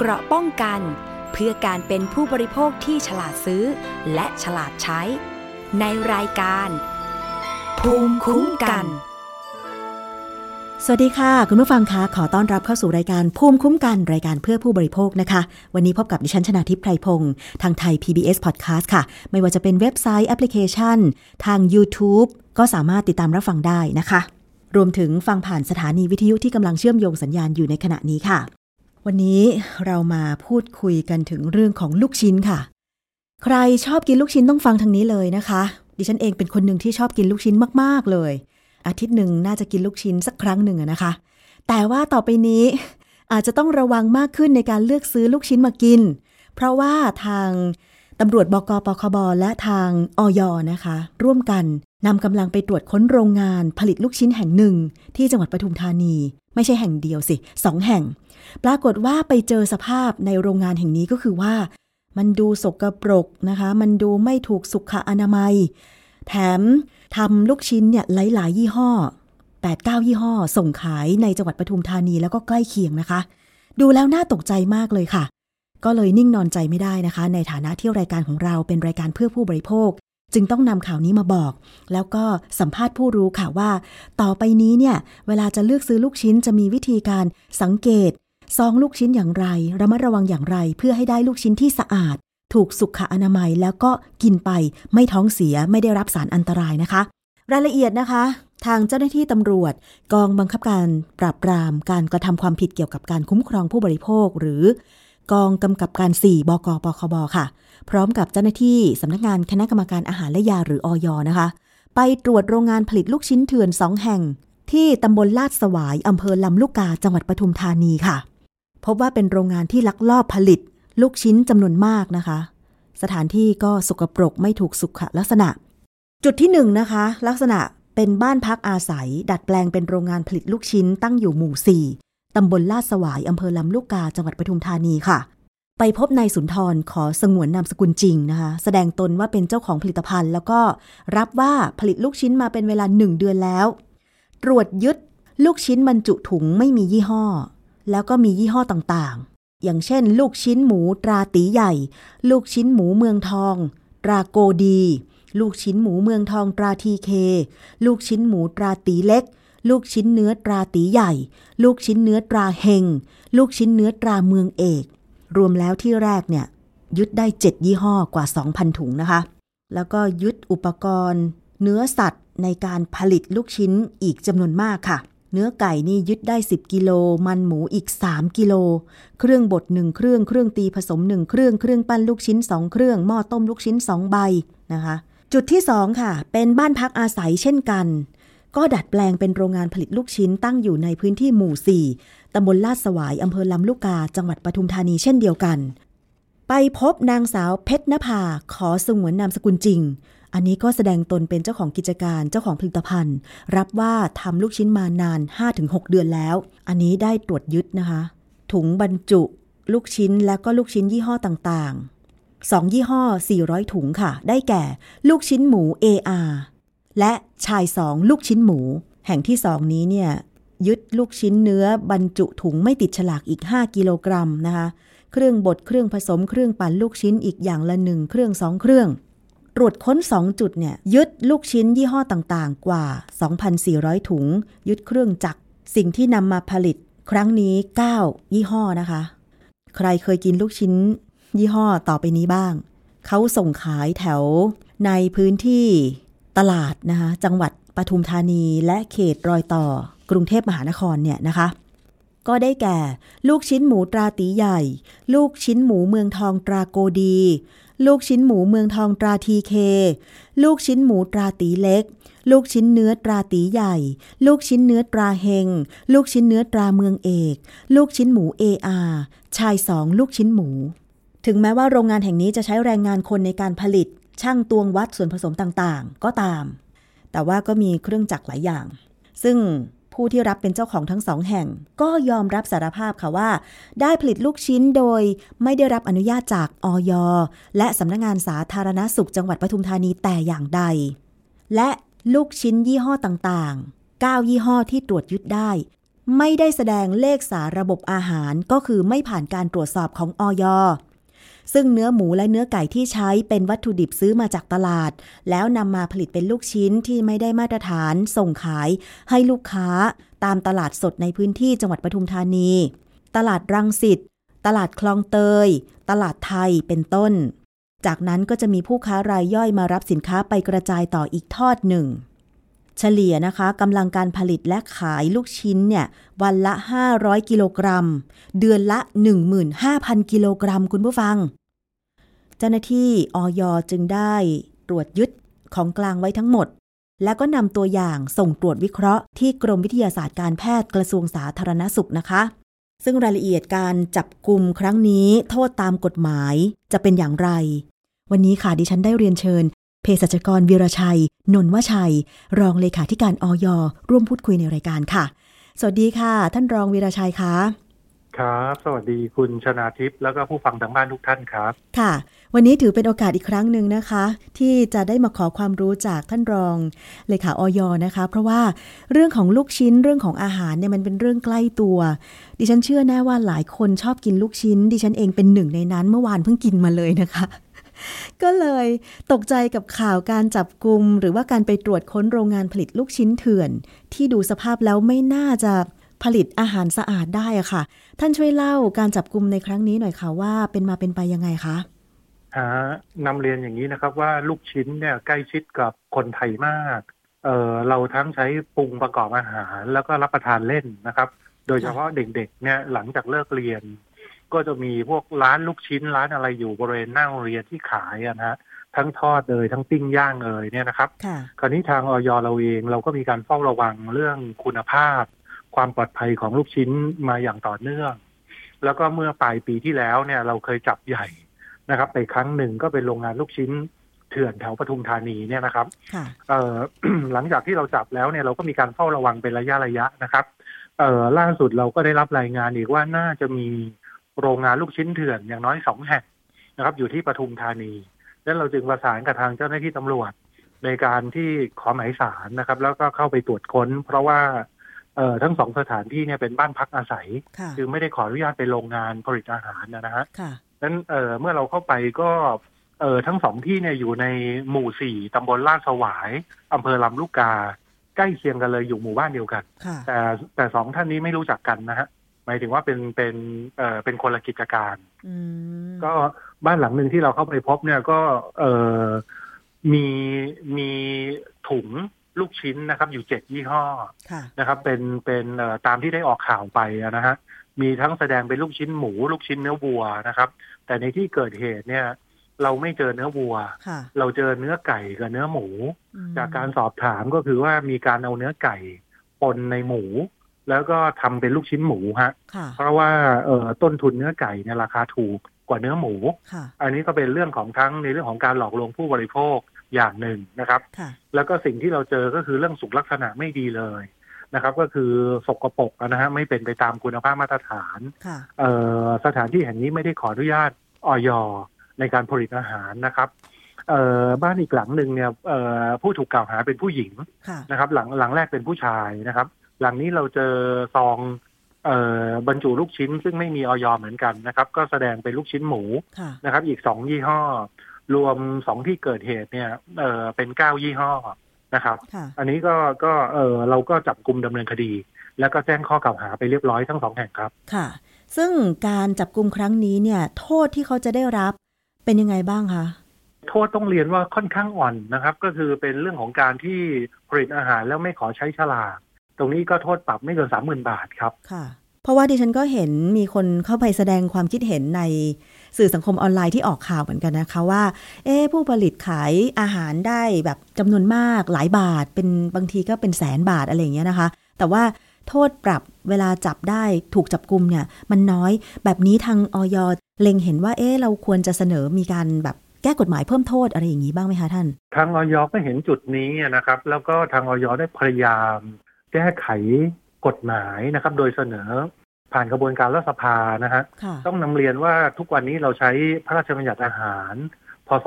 เกราะป้องกัน เพื่อการเป็นผู้บริโภคที่ฉลาดซื้อ และฉลาดใช้ ในรายการ ภูมิคุ้มกัน สวัสดีค่ะ คุณผู้ฟังคะขอต้อนรับเข้าสู่รายการภูมิคุ้มกันรายการเพื่อผู้บริโภคนะคะ วันนี้พบกับดิฉันชนาทิพย์ไพรพงศ์ทางไทย PBS Podcast ค่ะ ไม่ว่าจะเป็นเว็บไซต์แอปพลิเคชัน ทาง YouTube ก็สามารถติดตามรับฟังได้นะคะรวมถึงฟังผ่านสถานีวิทยุที่กำลังเชื่อมโยงสัญญาณอยู่ในขณะนี้ค่ะ วันนี้เรามาพูดคุยกันถึงเรื่องของลูกชิ้นค่ะ ใครชอบกินลูกชิ้นต้องฟังทางนี้เลยนะคะ ดิฉันเองเป็นคนหนึ่งที่ชอบกินลูกชิ้นมากๆเลย อาทิตย์หนึ่งน่าจะกินลูกชิ้นสักครั้งหนึ่งนะคะ แต่ว่าต่อไปนี้อาจจะต้องระวังมากขึ้นในการเลือกซื้อลูกชิ้นมากิน เพราะว่าทางตำรวจบกปคบและทางออยนะคะ ร่วมกันนำกำลังไปตรวจค้นโรงงานผลิตลูกชิ้นแห่งหนึ่ง ที่จังหวัดปทุมธานี ไม่ใช่แห่งเดียวสิสองแห่ง ปรากฏว่าไปเจอสภาพในโรงงานแห่งนี้ก็คือว่า มันดูสกรปรกนะคะ มันดูไม่ถูกสุขอนามัย แถมทำลูกชิ้นเนี่ยหลาย ๆ ยี่ห้อ 8 9 ยี่ห้อ ส่งขายในจังหวัดปทุมธานีแล้วก็ใกล้เคียงนะคะ ดูแล้วน่าตกใจมากเลยค่ะ ก็เลยนิ่งนอนใจไม่ได้นะคะ ในฐานะที่รายการของเราเป็นรายการเพื่อผู้บริโภค จึงต้องนำข่าวนี้มาบอก แล้วก็สัมภาษณ์ผู้รู้ค่ะว่า ต่อไปนี้เนี่ย เวลาจะเลือกซื้อลูกชิ้นจะมีวิธีการสังเกต ซองลูกชิ้นอย่างไรระมัดระวังอย่างไร เพื่อให้ได้ลูกชิ้นที่สะอาด ถูกสุขอนามัยแล้วก็กินไปไม่ท้องเสียไม่ได้รับสารอันตรายนะคะ รายละเอียดนะคะ ทางเจ้าหน้าที่ตำรวจ กองบังคับการปราบปรามการกระทำความผิดเกี่ยวกับการคุ้มครองผู้บริโภค หรือกองกำกับการ 4 บกปคบค่ะ พร้อมกับเจ้าหน้าที่สำนักงานคณะกรรมการอาหารและยาหรืออยนะคะ ไปตรวจโรงงานผลิตลูกชิ้นเถื่อนสองแห่ง ที่ตำบลลาดสวายอำเภอลำลูกกาจังหวัดปทุมธานีค่ะ พบว่าเป็นโรงงานที่ลักลอบผลิต ลูกชิ้นจำนวนมากนะคะ สถานที่ก็สกปรกไม่ถูกสุขลักษณะ จุดที่หนึ่งนะคะ ลักษณะเป็นบ้านพักอาศัย ดัดแปลงเป็นโรงงานผลิตลูกชิ้นตั้งอยู่หมู่ 4 ตำบลลาดสวายอำเภอลำลูกกา จังหวัดปทุมธานีค่ะ ไปพบนายสุนทรขอสงวนนามสกุลจริงนะคะ แสดงตนว่าเป็นเจ้าของผลิตภัณฑ์ แล้วก็รับว่าผลิตลูกชิ้นมาเป็นเวลาหนึ่งเดือนแล้ว ตรวจยึดลูกชิ้นบรรจุถุงไม่มียี่ห้อ แล้วก็มียี่ห้อต่างๆ อย่างเช่น ลูกชิ้นหมูตราตีใหญ่ ลูกชิ้นหมูเมืองทอง ตราโกดี ลูกชิ้นหมูเมืองทองตราทีเค ลูกชิ้นหมูตราตีเล็ก ลูกชิ้นเนื้อตราตีใหญ่ ลูกชิ้นเนื้อตราเฮง ลูกชิ้นเนื้อตราเมืองเอก รวมแล้วที่แรกเนี่ยยึดได้7ยี่ห้อกว่า 2,000 ถุงนะคะ แล้วก็ยึดอุปกรณ์ เนื้อสัตว์ในการผลิตลูกชิ้นอีกจำนวนมากค่ะ เนื้อไก่นี่ยึดได้ 10 กิโล มันหมูอีก 3 กิโล เครื่องบด1เครื่อง เครื่องตีผสม1เครื่อง เครื่องปั้นลูกชิ้น 2 เครื่อง หม้อต้มลูกชิ้น 2 ใบนะคะ จุดที่ 2 ค่ะ เป็นบ้านพักอาศัยเช่นกัน ก็ดัดแปลงเป็นโรงงานผลิตลูกชิ้นตั้งอยู่ในพื้นที่หมู่ 4ตำบลลาดสวายอำเภอลำลูกกา จังหวัดปทุมธานีเช่นเดียวกัน ไปพบนางสาวเพชรนภาขอสงวนนามสกุลจริง อันนี้ก็แสดงตนเป็นเจ้าของกิจการเจ้าของผลิตภัณฑ์ รับว่าทำลูกชิ้นมานาน 5-6 เดือนแล้ว อันนี้ได้ตรวจยึดนะคะ ถุงบรรจุ ลูกชิ้นและก็ลูกชิ้นยี่ห้อต่างๆ 2 ยี่ห้อ 400 ถุงค่ะ ได้แก่ ลูกชิ้นหมู AR และชาย2ลูกชิ้นหมู แห่งที่2นี้เนี่ยยึดลูกชิ้นเนื้อบรรจุถุงไม่ติดฉลากอีก 5 กิโลกรัมนะคะ เครื่องบดเครื่องผสมเครื่องปั่นลูกชิ้นอีกอย่างละหนึ่งเครื่อง2เครื่อง ตรวจค้น 2 จุดเนี่ยยึดลูกชิ้นยี่ห้อต่างๆ กว่า 2,400 ถุง ยึดเครื่องจักรสิ่งที่นำมาผลิตครั้งนี้ 9 ยี่ห้อนะคะ ใครเคยกินลูกชิ้น ยี่ห้อต่อไปนี้บ้าง เขาส่งขายแถวในพื้นที่ตลาดนะคะจังหวัดปทุมธานีและเขตรอยต่อ กรุงเทพมหานครเนี่ยนะคะ ก็ได้แก่ ลูกชิ้นหมูตราตีใหญ่ ลูกชิ้นหมูเมืองทองตราโกดี ลูกชิ้นหมูเมืองทองตราทีเค ลูกชิ้นหมูตราตีเล็ก ลูกชิ้นเนื้อตราตีใหญ่ ลูกชิ้นเนื้อตราเฮง ลูกชิ้นเนื้อตราเมืองเอก ลูกชิ้นหมูเออาชายสองลูกชิ้นหมู ถึงแม้ว่าโรงงานแห่งนี้จะใช้แรงงานคนในการผลิต ช่างตวงวัดส่วนผสมต่างๆ ก็ตาม แต่ว่าก็มีเครื่องจักรหลายอย่าง ซึ่ง ผู้ที่รับเป็นเจ้าของทั้งสองแห่ง ก็ยอมรับสารภาพค่ะว่า ได้ผลิตลูกชิ้นโดยไม่ได้รับอนุญาตจากออยและสำนักงงานสาธารณสุขจังหวัดปทุมธานีแต่อย่างใด และลูกชิ้นยี่ห้อต่างๆ 9 ยี่ห้อที่ตรวจยึดได้ ไม่ได้แสดงเลขสาระบบอาหารก็คือไม่ผ่านการตรวจสอบของออย ซึ่งเนื้อหมูและเนื้อไก่ที่ใช้เป็นวัตถุดิบซื้อมาจากตลาด แล้วนำมาผลิตเป็นลูกชิ้นที่ไม่ได้มาตรฐานส่งขาย ให้ลูกค้าตามตลาดสดในพื้นที่จังหวัดปทุมธานี ตลาดรังสิตตลาดคลองเตย ตลาดไทยเป็นต้น จากนั้นก็จะมีผู้ค้ารายย่อยมารับสินค้าไปกระจายต่ออีกทอดหนึ่ง เฉลี่ยนะคะกำลังการผลิตและขายลูกชิ้นเนี่ยวันละ 500 กิโลกรัม เดือนละ 15,000 กิโลกรัมคุณผู้ฟัง เจ้าหน้าที่ออยจึงได้ตรวจยึดของกลางไว้ทั้งหมด แล้วก็นำตัวอย่างส่งตรวจวิเคราะห์ที่กรมวิทยาศาสตร์การแพทย์กระทรวงสาธารณสุขนะคะ ซึ่งรายละเอียดการจับกลุ่มครั้งนี้โทษตามกฎหมายจะเป็นอย่างไร วันนี้ค่ะดิฉันได้เรียนเชิญ ภสัชกรวีรชัย นนวชัย รองเลขาธิการออยร่วมพูดคุยในรายการค่ะ สวัสดีค่ะ ท่านรองวีรชัยคะครับ สวัสดีคุณชนาทิพย์แล้วก็ผู้ฟังทางบ้านทุกท่านครับ ค่ะ วันนี้ถือเป็นโอกาสอีกครั้งหนึ่งนะคะ ที่จะได้มาขอความรู้จากท่านรองเลขาออยนะคะ เพราะว่าเรื่องของลูกชิ้นเรื่องของอาหารเนี่ยมันเป็นเรื่องใกล้ตัว ดิฉันเชื่อแน่ว่าหลายคนชอบกินลูกชิ้น ดิฉันเองเป็นหนึ่งในนั้นเมื่อวานเพิ่งกินมาเลยนะคะ ก็เลยตกใจกับข่าวการจับกลุ่มหรือว่าการไปตรวจค้นโรงงานผลิตลูกชิ้นเถื่อน ที่ดูสภาพแล้วไม่น่าจะผลิตอาหารสะอาดได้อะค่ะ ท่านช่วยเล่าการจับกลุ่มในครั้งนี้หน่อยค่ะว่าเป็นมาเป็นไปยังไงคะฮะนำเรียนอย่างนี้นะครับว่าลูกชิ้นเนี่ยใกล้ชิดกับคนไทยมากเออเราทั้งใช้ปรุงประกอบอาหาร แล้วก็รับประทานเล่นนะครับ โดยเฉพาะเด็กๆเนี่ยหลังจากเลิกเรียน ก็จะมีพวกร้านลูกชิ้นร้านอะไรอยู่บริเวณหน้าโรงเรียนที่ขายอะนะฮะทั้งทอดเลยทั้งปิ้งย่างเลยเนี่ยนะครับค่ะคราวนี้ทางออยเราเองเราก็มีการเฝ้าระวังเรื่องคุณภาพ ความปลอดภัยของลูกชิ้นมาอย่างต่อเนื่อง แล้วก็เมื่อปลายปีที่แล้วเนี่ยเราเคยจับใหญ่นะครับ ไปครั้งหนึ่งก็เป็นโรงงานลูกชิ้นเถื่อนแถวปทุมธานีเนี่ยนะครับค่ะเอ่อหลังจากที่เราจับแล้วเนี่ยเราก็มีการเฝ้าระวังเป็นระยะระยะนะครับเอ่อล่าสุดเราก็ได้รับรายงานอีกว่าน่าจะมี โรงงานลูกชิ้นเถื่อนอย่างน้อยสองแห่งนะครับ อยู่ที่ปทุมธานี แล้วเราจึงประสานกับทางเจ้าหน้าที่ตำรวจในการที่ขอหมายสารนะครับ แล้วก็เข้าไปตรวจค้น เพราะว่าเอ่อทั้งสองสถานที่เนี่ยเป็นบ้านพักอาศัยค่ะคือไม่ได้ขออนุญาตเป็นโรงงานผลิตอาหารนะฮะค่ะนั้นเอ่อเมื่อเราเข้าไปก็เอ่อทั้งสองที่เนี่ยอยู่ในหมู่สี่ตำบลลาดสวายอำเภอลำลูกกา ใกล้เคียงกันเลยอยู่หมู่บ้านเดียวกันค่ะแต่แต่สองท่านนี้ไม่รู้จักกันนะฮะ หมายถึงว่าเป็นเป็นเอ่อเป็นคนละกิจการอืมก็บ้านหลังหนึ่งที่เราเข้าไปพบเนี่ยก็เอ่อมีมีถุงลูกชิ้นนะครับ อยู่เจ็ดยี่ห้อค่ะนะครับ เป็นเป็นเอ่อตามที่ได้ออกข่าวไปอะนะฮะมีทั้งแสดงเป็นลูกชิ้นหมู ลูกชิ้นเนื้อวัวนะครับ แต่ในที่เกิดเหตุเนี่ย เราไม่เจอเนื้อวัวค่ะเราเจอเนื้อไก่กับเนื้อหมูอืมจากการสอบถามก็คือว่ามีการเอาเนื้อไก่ปนในหมู แล้วก็ทำเป็นลูกชิ้นหมูฮะค่ะเพราะว่าเอ่อต้นทุนเนื้อไก่เนี่ยราคาถูกกว่าเนื้อหมูค่ะอันนี้ก็เป็นเรื่องของทั้งในเรื่องของการหลอกลวงผู้บริโภคอย่างหนึ่งนะครับค่ะแล้วก็สิ่งที่เราเจอก็คือเรื่องสุขลักษณะไม่ดีเลยนะครับ ก็คือสกปรกนะฮะไม่เป็นไปตามคุณภาพมาตรฐานค่ะเอ่อสถานที่แห่งนี้ไม่ได้ขออนุญาตออยในการผลิตอาหารนะครับเอ่อบ้านอีกหลังหนึ่งเนี่ยเอ่อผู้ถูกกล่าวหาเป็นผู้หญิงค่ะนะครับ หลังหลังแรกเป็นผู้ชายนะครับ หลังนี้เราเจอซองเอ่อบรรจุลูกชิ้น ซึ่งไม่มีออยเหมือนกันนะครับ ก็แสดงเป็นลูกชิ้นหมูค่ะ นะครับ อีกสองยี่ห้อ รวมสองที่เกิดเหตุเนี่ย เอ่อเป็นเก้ายี่ห้อนะครับ ค่ะ อันนี้ก็ก็เออเราก็จับกลุ่มดำเนินคดี แล้วก็แจ้งข้อกล่าวหาไปเรียบร้อยทั้งสองแห่งครับ ค่ะ ซึ่งการจับกลุ่มครั้งนี้เนี่ย โทษที่เขาจะได้รับเป็นยังไงบ้างคะ โทษต้องเรียนว่าค่อนข้างอ่อนนะครับ ก็คือเป็นเรื่องของการที่ผลิตอาหารแล้วไม่ขอใช้ฉลาก ตรงนี้ก็โทษปรับไม่เกินสามหมื่นบาทครับค่ะ เพราะว่าดิฉันก็เห็นมีคนเข้าไปแสดงความคิดเห็นในสื่อสังคมออนไลน์ที่ออกข่าวเหมือนกันนะคะว่า เอ๊ะผู้ผลิตขายอาหารได้แบบจำนวนมากหลายบาท เป็นบางทีก็เป็นแสนบาทอะไรอย่างเงี้ยนะคะ แต่ว่าโทษปรับเวลาจับได้ถูกจับกลุมเนี่ย มันน้อยแบบนี้ทางออยเล็งเห็นว่าเอ๊ะเราควรจะเสนอมีการแบบแก้กฎหมายเพิ่มโทษอะไรอย่างนี้บ้างไหมคะท่าน ทางออยก็เห็นจุดนี้นะครับ แล้วก็ทางออยได้พยายาม แก้ไขกฎหมายนะครับ โดยเสนอผ่านกระบวนการรัฐสภานะฮะค่ะต้องนำเรียนว่าทุกวันนี้เราใช้พระราชบัญญัติอาหาร พศ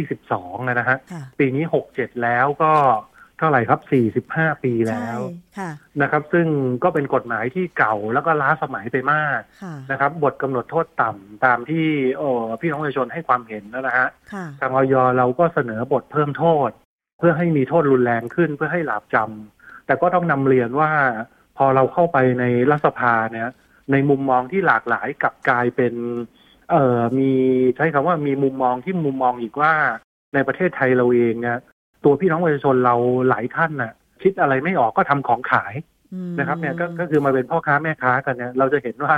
2522 นะฮะค่ะปีนี้ 67 แล้วก็เท่าไหร่ครับ 45 ปีแล้วค่ะนะครับ ซึ่งก็เป็นกฎหมายที่เก่าแล้วก็ล้าสมัยไปมากค่ะนะครับ บทกำหนดโทษต่ำตามที่โอ้พี่น้องประชาชนให้ความเห็นนะฮะค่ะทางออยเราก็เสนอบทเพิ่มโทษ เพื่อให้มีโทษรุนแรงขึ้นเพื่อให้หลาบจำ แต่ก็ต้องนำเรียนว่าพอเราเข้าไปในรัฐสภาเนี่ย ในมุมมองที่หลากหลายกลับกลายเป็น เอ่อมีใช้คำว่ามีมุมมองที่มุมมองอีกว่าในประเทศไทยเราเองเนี่ยตัวพี่น้องประชาชนเราหลายท่านน่ะ คิดอะไรไม่ออกก็ทำของขายอืมนะครับเนี่ยก็ก็คือมาเป็นพ่อค้าแม่ค้ากันเนี่ย เราจะเห็นว่า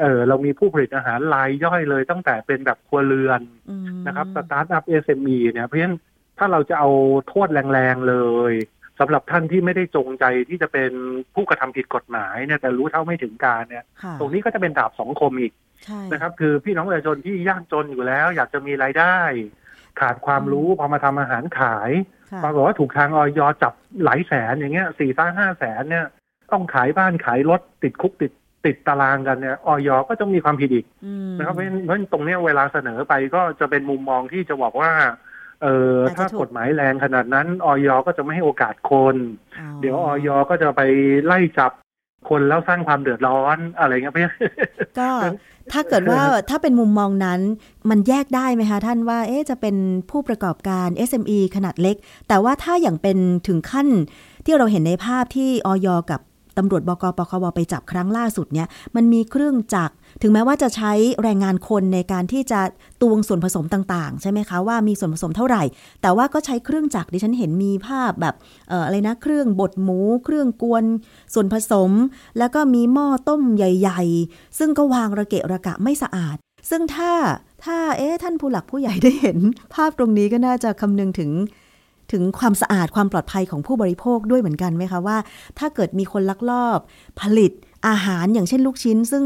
เออเรามีผู้ผลิตอาหารรายย่อยเลยตั้งแต่เป็นแบบครัวเรือนอืมนะครับสตาร์ทอัพ SME เนี่ยเพราะฉะนั้นถ้าเราจะเอาโทษแรงๆเลย สำหรับท่านที่ไม่ได้จงใจที่จะเป็นผู้กระทำผิดกฎหมายเนี่ยแต่รู้เท่าไม่ถึงการเนี่ยค่ะตรงนี้ก็จะเป็นดาบสองคมอีกใช่นะครับ คือพี่น้องประชาชนที่ยากจนอยู่แล้ว อยากจะมีรายได้ ขาดความรู้พอมาทำอาหารขายค่ะปรากฏว่าถูกทางออยจับหลายแสนอย่างเงี้ยสี่ห้าห้าแสนเนี่ย ต้องขายบ้านขายรถติดคุกติดติดตารางกันเนี่ยออยก็ต้องมีความผิดอีกอืมนะครับเพราะฉะนั้นเพราะฉะนั้นตรงเนี้ยเวลาเสนอไปก็จะเป็นมุมมองที่จะบอกว่า เอออาจจะถ้าถูกกฎหมายแรงขนาดนั้นออยก็จะไม่ให้โอกาสคนอ๋อเดี๋ยวออยก็จะไปไล่จับคนแล้วสร้างความเดือดร้อนอะไรเงี้ยเพราะฉะนั้นก็ถ้าเกิดว่าถ้าเป็นมุมมองนั้นมันแยกได้ไหมคะท่านว่าเอ๊ะจะเป็นผู้ประกอบการ SME ขนาดเล็ก แต่ว่าถ้าอย่างเป็นถึงขั้นที่เราเห็นในภาพที่ออยกับตำรวจบกปคบไปจับครั้งล่าสุดเนี่ยมันมีเครื่องจักร ถึงแม้ว่าจะใช้แรงงานคนในการที่จะตวงส่วนผสมต่างๆ ใช่ไหมคะว่ามีส่วนผสมเท่าไหร่ แต่ว่าก็ใช้เครื่องจักรดิฉันเห็นมีภาพแบบอออะไรนะเครื่องบดหมู เครื่องกวน ส่วนผสม แล้วก็มีหม้อต้มใหญ่ ๆ ซึ่งก็วางระเกะระกะไม่สะอาด ซึ่งถ้าถ้าเอ๊ะท่านผู้หลักผู้ใหญ่ได้เห็น ภาพตรงนี้ก็น่าจะคำนึงถึงถึงความสะอาดความปลอดภัยของผู้บริโภคด้วยเหมือนกันไหมคะว่า ถ้าเกิดมีคนลักลอบ ผลิตอาหารอย่างเช่นลูกชิ้น ซึ่ง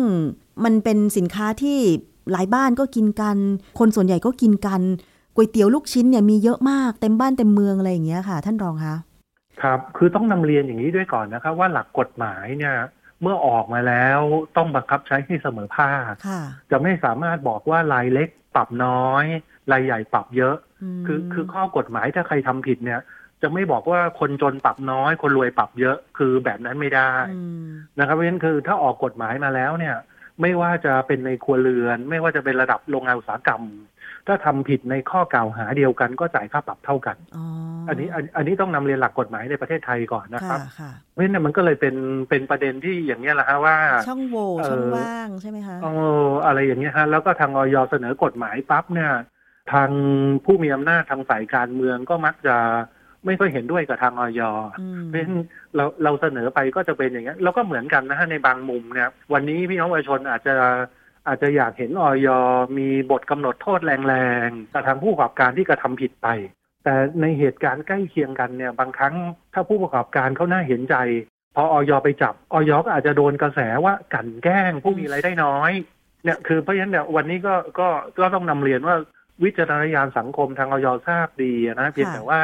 มันเป็นสินค้าที่หลายบ้านก็กินกัน คนส่วนใหญ่ก็กินกันก๋วยเตี๋ยวลูกชิ้นเนี่ยมีเยอะมากเต็มบ้านเต็มเมืองอะไรอย่างเงี้ยค่ะ ท่านรองคะครับคือต้องนำเรียนอย่างนี้ด้วยก่อนนะครับ ว่าหลักกฎหมายเนี่ยเมื่อออกมาแล้วต้องบังคับใช้ให้เสมอภาคค่ะจะไม่สามารถบอกว่ารายเล็กปรับน้อย รายใหญ่ปรับเยอะมคือคือข้อกฎหมายถ้าใครทำผิดเนี่ย จะไม่บอกว่าคนจนปรับน้อย คนรวยปรับเยอะ คือแบบนั้นไม่ได้อืมนะครับเพราะฉะนั้นคือถ้าออกกฎหมายมาแล้วเนี่ย ไม่ว่าจะเป็นในครัวเรือน ไม่ว่าจะเป็นระดับโรงงานอุตสาหกรรม ถ้าทำผิดในข้อกล่าวหาเดียวกันก็จ่ายค่าปรับเท่ากันอ๋ออันนี้อันอันนี้ต้องนำเรียนหลักกฎหมายในประเทศไทยก่อนนะคค่ะรับค่ะเพราะฉะนั้นมันก็เลยเป็นเป็นประเด็นที่อย่างนี้ยแหละฮะว่า ช่องโหว่เอ่อช่องว่างใช่ไหมคะเอออะไรอย่างเงี้ยฮะแล้วก็ทางออยเสนอกฎหมายปั๊บเนี่ยทางผู้มีอำนาจทางฝ่ายการเมืองก็มักจะ ไม่ค่อยเห็นด้วยกับทางออยอืมเพราะฉะนั้นเราเราเสนอไปก็จะเป็นอย่างเงี้ยแล้วก็เหมือนกันนะฮะในบางมุมเนี่ยวันนี้พี่น้องประชาชนอาจจะอาจจะอยากเห็นออยมีบทกำหนดโทษแรงๆกับทางผู้ประกอบการที่กระทำผิดไป แต่ในเหตุการณ์ใกล้เคียงกันเนี่ยบางครั้งถ้าผู้ประกอบการเขาน่าเห็นใจ พอออยไปจับออยก็อาจจะโดนกระแสว่ากลั่นแกล้งผู้มีรายได้น้อยเนี่ยคือเพราะฉะนั้นเนี่ยวันนี้ก็ก็ก็ต้องนำเรียนว่าวิจารณญาณสังคมทางออยทราบดีนะเพียงแต่ว่า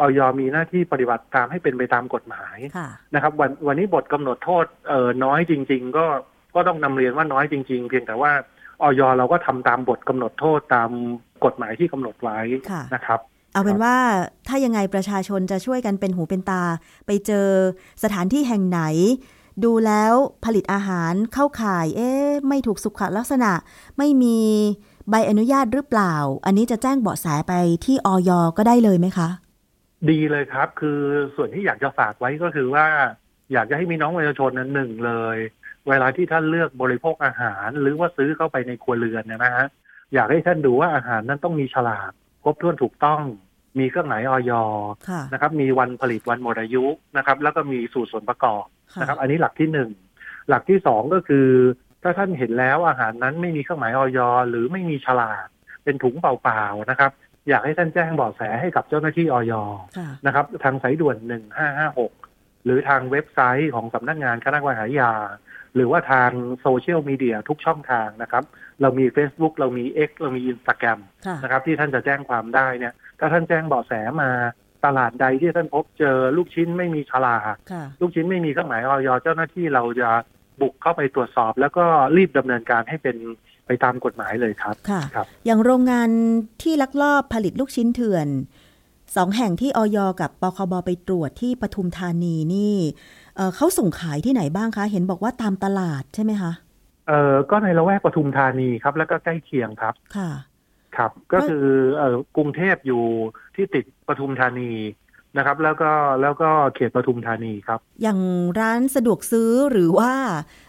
ออยมีหน้าที่ปฏิบัติตามให้เป็นไปตามกฎหมายค่ะนะครับ วันวันนี้บทกำหนดโทษเอ่อน้อยจริง ๆ ก็ก็ต้องนำเรียนว่าน้อยจริง ๆ เพียงแต่ว่าออยเราก็ทำตามบทกำหนดโทษตามกฎหมายที่กำหนดไว้ค่ะนะครับเอาเป็นว่าถ้ายังไงประชาชนจะช่วยกันเป็นหูเป็นตา ไปเจอสถานที่แห่งไหน ดูแล้วผลิตอาหารเข้าข่าย เอ๊ะไม่ถูกสุขลักษณะ ไม่มีใบอนุญาตหรือเปล่า อันนี้จะแจ้งเบาะแสไปที่ออยก็ได้เลยไหมคะ ดีเลยครับ คือส่วนที่อยากจะฝากไว้ก็คือว่า อยากจะให้มีน้องประชาชนนั้นหนึ่งเลย เวลาที่ท่านเลือกบริโภคอาหาร หรือว่าซื้อเข้าไปในครัวเรือนเนี่ยนะฮะอยากให้ท่านดูว่าอาหารนั้นต้องมีฉลากครบถ้วนถูกต้อง มีเครื่องหมายออยค่ะนะครับ มีวันผลิตวันหมดอายุนะครับ แล้วก็มีสูตรส่วนประกอบค่ะนะครับ อันนี้หลักที่หนึ่งหลักที่สองก็คือ ถ้าท่านเห็นแล้วอาหารนั้นไม่มีเครื่องหมายออยหรือไม่มีฉลากเป็นถุงเปล่าๆนะครับ อยากให้ท่านแจ้งเบาะแสให้กับเจ้าหน้าที่ออยค่ะนะครับ ทางสายด่วน 1556 หรือทางเว็บไซต์ของสำนักงานคณะกรรมการยา หรือว่าทางโซเชียลมีเดียทุกช่องทางนะครับ เรามี Facebook เรามี X เรามี Instagram ค่ะนะครับ ที่ท่านจะแจ้งความได้เนี่ย ถ้าท่านแจ้งเบาะแสมาตลาดใดที่ท่านพบเจอลูกชิ้นไม่มีฉลากค่ะลูกชิ้นไม่มีเครื่องหมายออยเจ้าหน้าที่เราจะบุกเข้าไปตรวจสอบ แล้วก็รีบดำเนินการให้เป็น ไปตามกฎหมายเลยครับค่ะครับ อย่างโรงงานที่ลักลอบผลิตลูกชิ้นเถื่อนสองแห่งที่ออยกับปคบไปตรวจที่ปทุมธานีนี่เอ่อเขาส่งขายที่ไหนบ้างคะ เห็นบอกว่าตามตลาดใช่ไหมคะเออก็ในละแวกปทุมธานีครับ แล้วก็ใกล้เคียงครับค่ะ ครับ ก็คือเออกรุงเทพอยู่ที่ติดปทุมธานี นะครับ แล้วก็แล้วก็เขตปทุมธานีครับ อย่างร้านสะดวกซื้อหรือว่า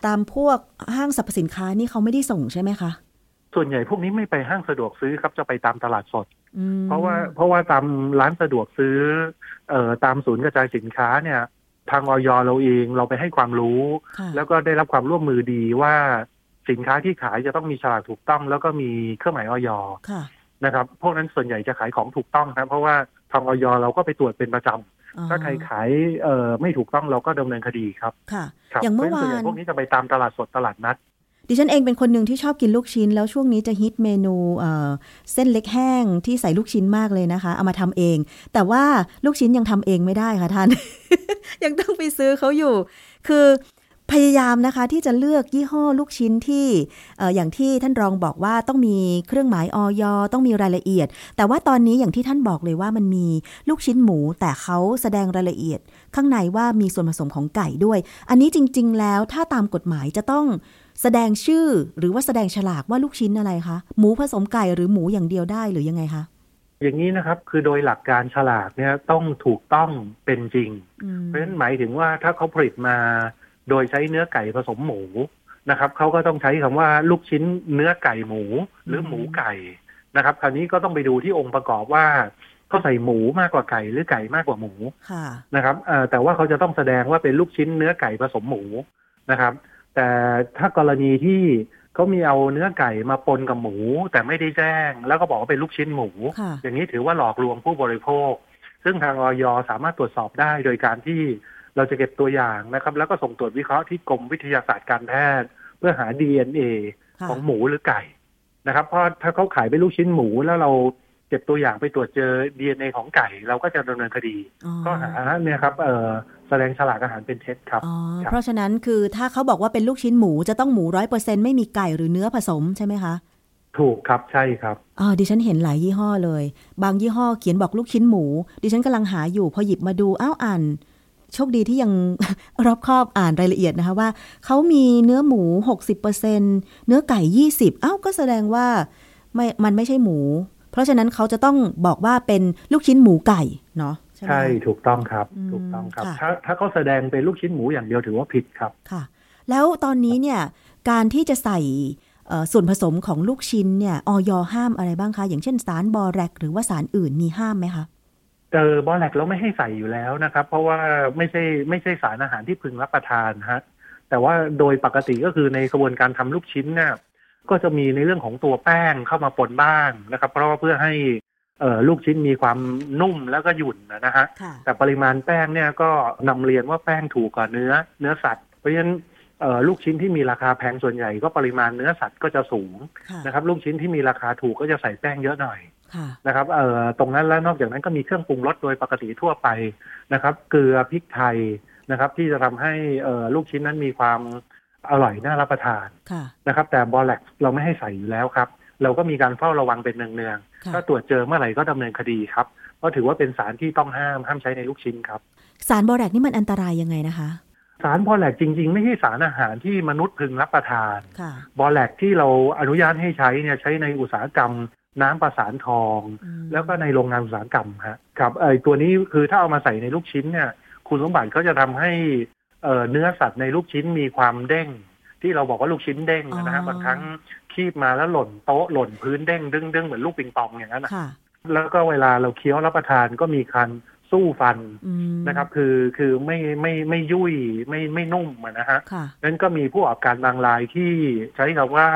ตามพวกห้างสรรพสินค้านี่เขาไม่ได้ส่งใช่ไหมคะ ส่วนใหญ่พวกนี้ไม่ไปห้างสะดวกซื้อครับจะไปตามตลาดสดอืมเพราะว่าเพราะว่าตามร้านสะดวกซื้อเอ่อตามศูนย์กระจายสินค้าเนี่ย ทางออยเราเองเราไปให้ความรู้ค่ะแล้วก็ได้รับความร่วมมือดีว่าสินค้าที่ขายจะต้องมีฉลากถูกต้อง แล้วก็มีเครื่องหมายออยค่ะนะครับ พวกนั้นส่วนใหญ่จะขายของถูกต้องครับเพราะว่า ทางออยเราก็ไปตรวจเป็นประจำอ๋อถ้าใครขายเอ่อไม่ถูกต้องเราก็ดำเนินคดีครับค่ะครับอย่างเมื่อพระฉะวาส่วนใหญ่นพวกนี้จะไปตามตลาดสดตลาดนัดดิฉันเองเป็นคนหนึ่งที่ชอบกินลูกชิ้น แล้วช่วงนี้จะฮิตเมนูเอ่อเส้นเล็กแห้งที่ใส่ลูกชิ้นมากเลยนะคะ เอามาทำเอง แต่ว่าลูกชิ้นยังทำเองไม่ได้ค่ะท่าน ยังต้องไปซื้อเขาอยู่ คือ พยายามนะคะที่จะเลือกยี่ห้อลูกชิ้นที่เอ่ออย่างที่ท่านรองบอกว่าต้องมีเครื่องหมายออยต้องมีรายละเอียด แต่ว่าตอนนี้อย่างที่ท่านบอกเลยว่ามันมีลูกชิ้นหมู แต่เขาแสดงรายละเอียด ข้างในว่ามีส่วนผสมของไก่ด้วย อันนี้จริง ๆ แล้วถ้าตามกฎหมายจะต้องแสดงชื่อหรือว่าแสดงฉลากว่าลูกชิ้นอะไรคะหมูผสมไก่หรือหมูอย่างเดียวได้หรือยังไงคะอย่างนี้นะครับคือโดยหลักการฉลากเนี่ยต้องถูกต้องเป็นจริงอืมเพราะฉะนั้นหมายถึงว่าถ้าเขาผลิตมา โดยใช้เนื้อไก่ผสมหมูนะครับเขาก็ต้องใช้คำว่าลูกชิ้นเนื้อไก่หมูหรือหมูไก่นะครับ คราวนี้ก็ต้องไปดูที่องค์ประกอบว่าเขาใส่หมูมากกว่าไก่หรือไก่มากกว่าหมูค่ะนะครับเอ่อแต่ว่าเขาจะต้องแสดงว่าเป็นลูกชิ้นเนื้อไก่ผสมหมูนะครับ แต่ถ้ากรณีที่เขามีเอาเนื้อไก่มาปนกับหมู แต่ไม่ได้แจ้ง แล้วก็บอกว่าเป็นลูกชิ้นหมูค่ะอย่างนี้ถือว่าหลอกลวงผู้บริโภค ซึ่งทางออยสามารถตรวจสอบได้โดยการที่ เราจะเก็บตัวอย่างนะครับ แล้วก็ส่งตรวจวิเคราะห์ที่กรมวิทยาศาสตร์การแพทย์ เพื่อหา DNA ค่ะของหมูหรือไก่นะครับเพราะถ้าเขาขายเป็นลูกชิ้นหมูแล้วเราเก็บตัวอย่างไปตรวจเจอ DNA ของไก่ เราก็จะดำเนินคดีอ๋อก็หาเนี่ยครับเอ่อแสดงฉลากอาหารเป็นเท็จครับอ๋อครับ เพราะฉะนั้นคือถ้าเขาบอกว่าเป็นลูกชิ้นหมูจะต้องหมูร้อยเปอร์เซ็นไม่มีไก่หรือเนื้อผสมใช่ไหมคะ ถูกครับใช่ครับอ๋อดิฉันเห็นหลายยี่ห้อเลย บางยี่ห้อเขียนบอกลูกชิ้นหมู ดิฉันกำลังหาอยู่พอหยิบมาดูอ้าวอ่าน โชคดีที่ยังรอบคอบอ่านรายละเอียดนะคะว่าเขามีเนื้อหมู 60%เนื้อไก่ 20อ้าวก็แสดงว่าไม่มันไม่ใช่หมู เพราะฉะนั้นเขาจะต้องบอกว่าเป็นลูกชิ้นหมูไก่เนาะใช่ไหมใช่คะถูกต้องครับอืมถูกต้องครับค่ะถ้าถ้าเขาแสดงเป็นลูกชิ้นหมูอย่างเดียวถือว่าผิดครับ ค่ะ แล้วตอนนี้เนี่ย การที่จะใส่เอ่อส่วนผสมของลูกชิ้นเนี่ย ออยห้ามอะไรบ้างคะ อย่างเช่นสารบอแรก หรือว่าสารอื่นมีห้ามไหมคะ เจอบอแลกเราไม่ให้ใส่อยู่แล้วนะครับ เพราะว่าไม่ใช่ไม่ใช่สารอาหารที่พึงรับประทานฮะแต่ว่าโดยปกติก็คือในกระบวนการทำลูกชิ้นเนี่ยก็จะมีในเรื่องของตัวแป้งเข้ามาปนบ้างนะครับ เพราะว่าเพื่อให้เอ่อลูกชิ้นมีความนุ่มแล้วก็หยุ่นนะฮะค่ะแต่ปริมาณแป้งเนี่ยก็นำเรียนว่าแป้งถูกกว่าเนื้อ เนื้อสัตว์เพราะฉะนั้นเอ่อลูกชิ้นที่มีราคาแพงส่วนใหญ่ก็ปริมาณเนื้อสัตว์ก็จะสูงค่ะนะครับ ลูกชิ้นที่มีราคาถูกก็จะใส่แป้งเยอะหน่อยค่ะ นะครับเอ่อตรงนั้นแล้วนอกจากนั้นก็มีเครื่องปรุงรสโดยปกติทั่วไปนะครับ เกลือพริกไทยนะครับ ที่จะทำให้เอ่อลูกชิ้นนั้นมีความอร่อยน่ารับประทานค่ะนะครับ แต่บอแล็กเราไม่ให้ใส่อยู่แล้วครับ เราก็มีการเฝ้าระวังเป็นเนืองค่ะๆถ้าตรวจเจอเมื่อไหร่ก็ดำเนินคดีครับเพราะถือว่าเป็นสารที่ต้องห้ามห้ามใช้ในลูกชิ้นครับ สารบอแรกนี่มันอันตรายยังไงนะคะสารบอแลกจริง ๆ ไม่ใช่สารอาหารที่มนุษย์พึงรับประทานค่ะบอแลกที่เราอนุญาตให้ใช้เนี่ยใช้ในอุตสาหกรรม น้ำประสานทองอืมแล้วก็ในโรงงานอุตสาหกรรมฮะครับไอตัวนี้คือถ้าเอามาใส่ในลูกชิ้นเนี่ย คุณสมบัติก็จะทำให้เอ่อเนื้อสัตว์ในลูกชิ้นมีความเด้ง ที่เราบอกว่าลูกชิ้นเด้งนะฮะบางครั้งคีบมาแล้วหล่นโต๊ะหล่นพื้นเด้งดึงดึงเหมือนลูกปิงปองอย่างนั้นนะค่ะแล้วก็เวลาเราเคี้ยวรับประทานก็มีการสู้ฟันอืมนะครับ คือคือไม่ไม่ไม่ยุ่ยไม่ไม่นุ่มอะนะฮะค่ะนั้นก็มีผู้ประกอบการบางรายที่ใช้คำว่า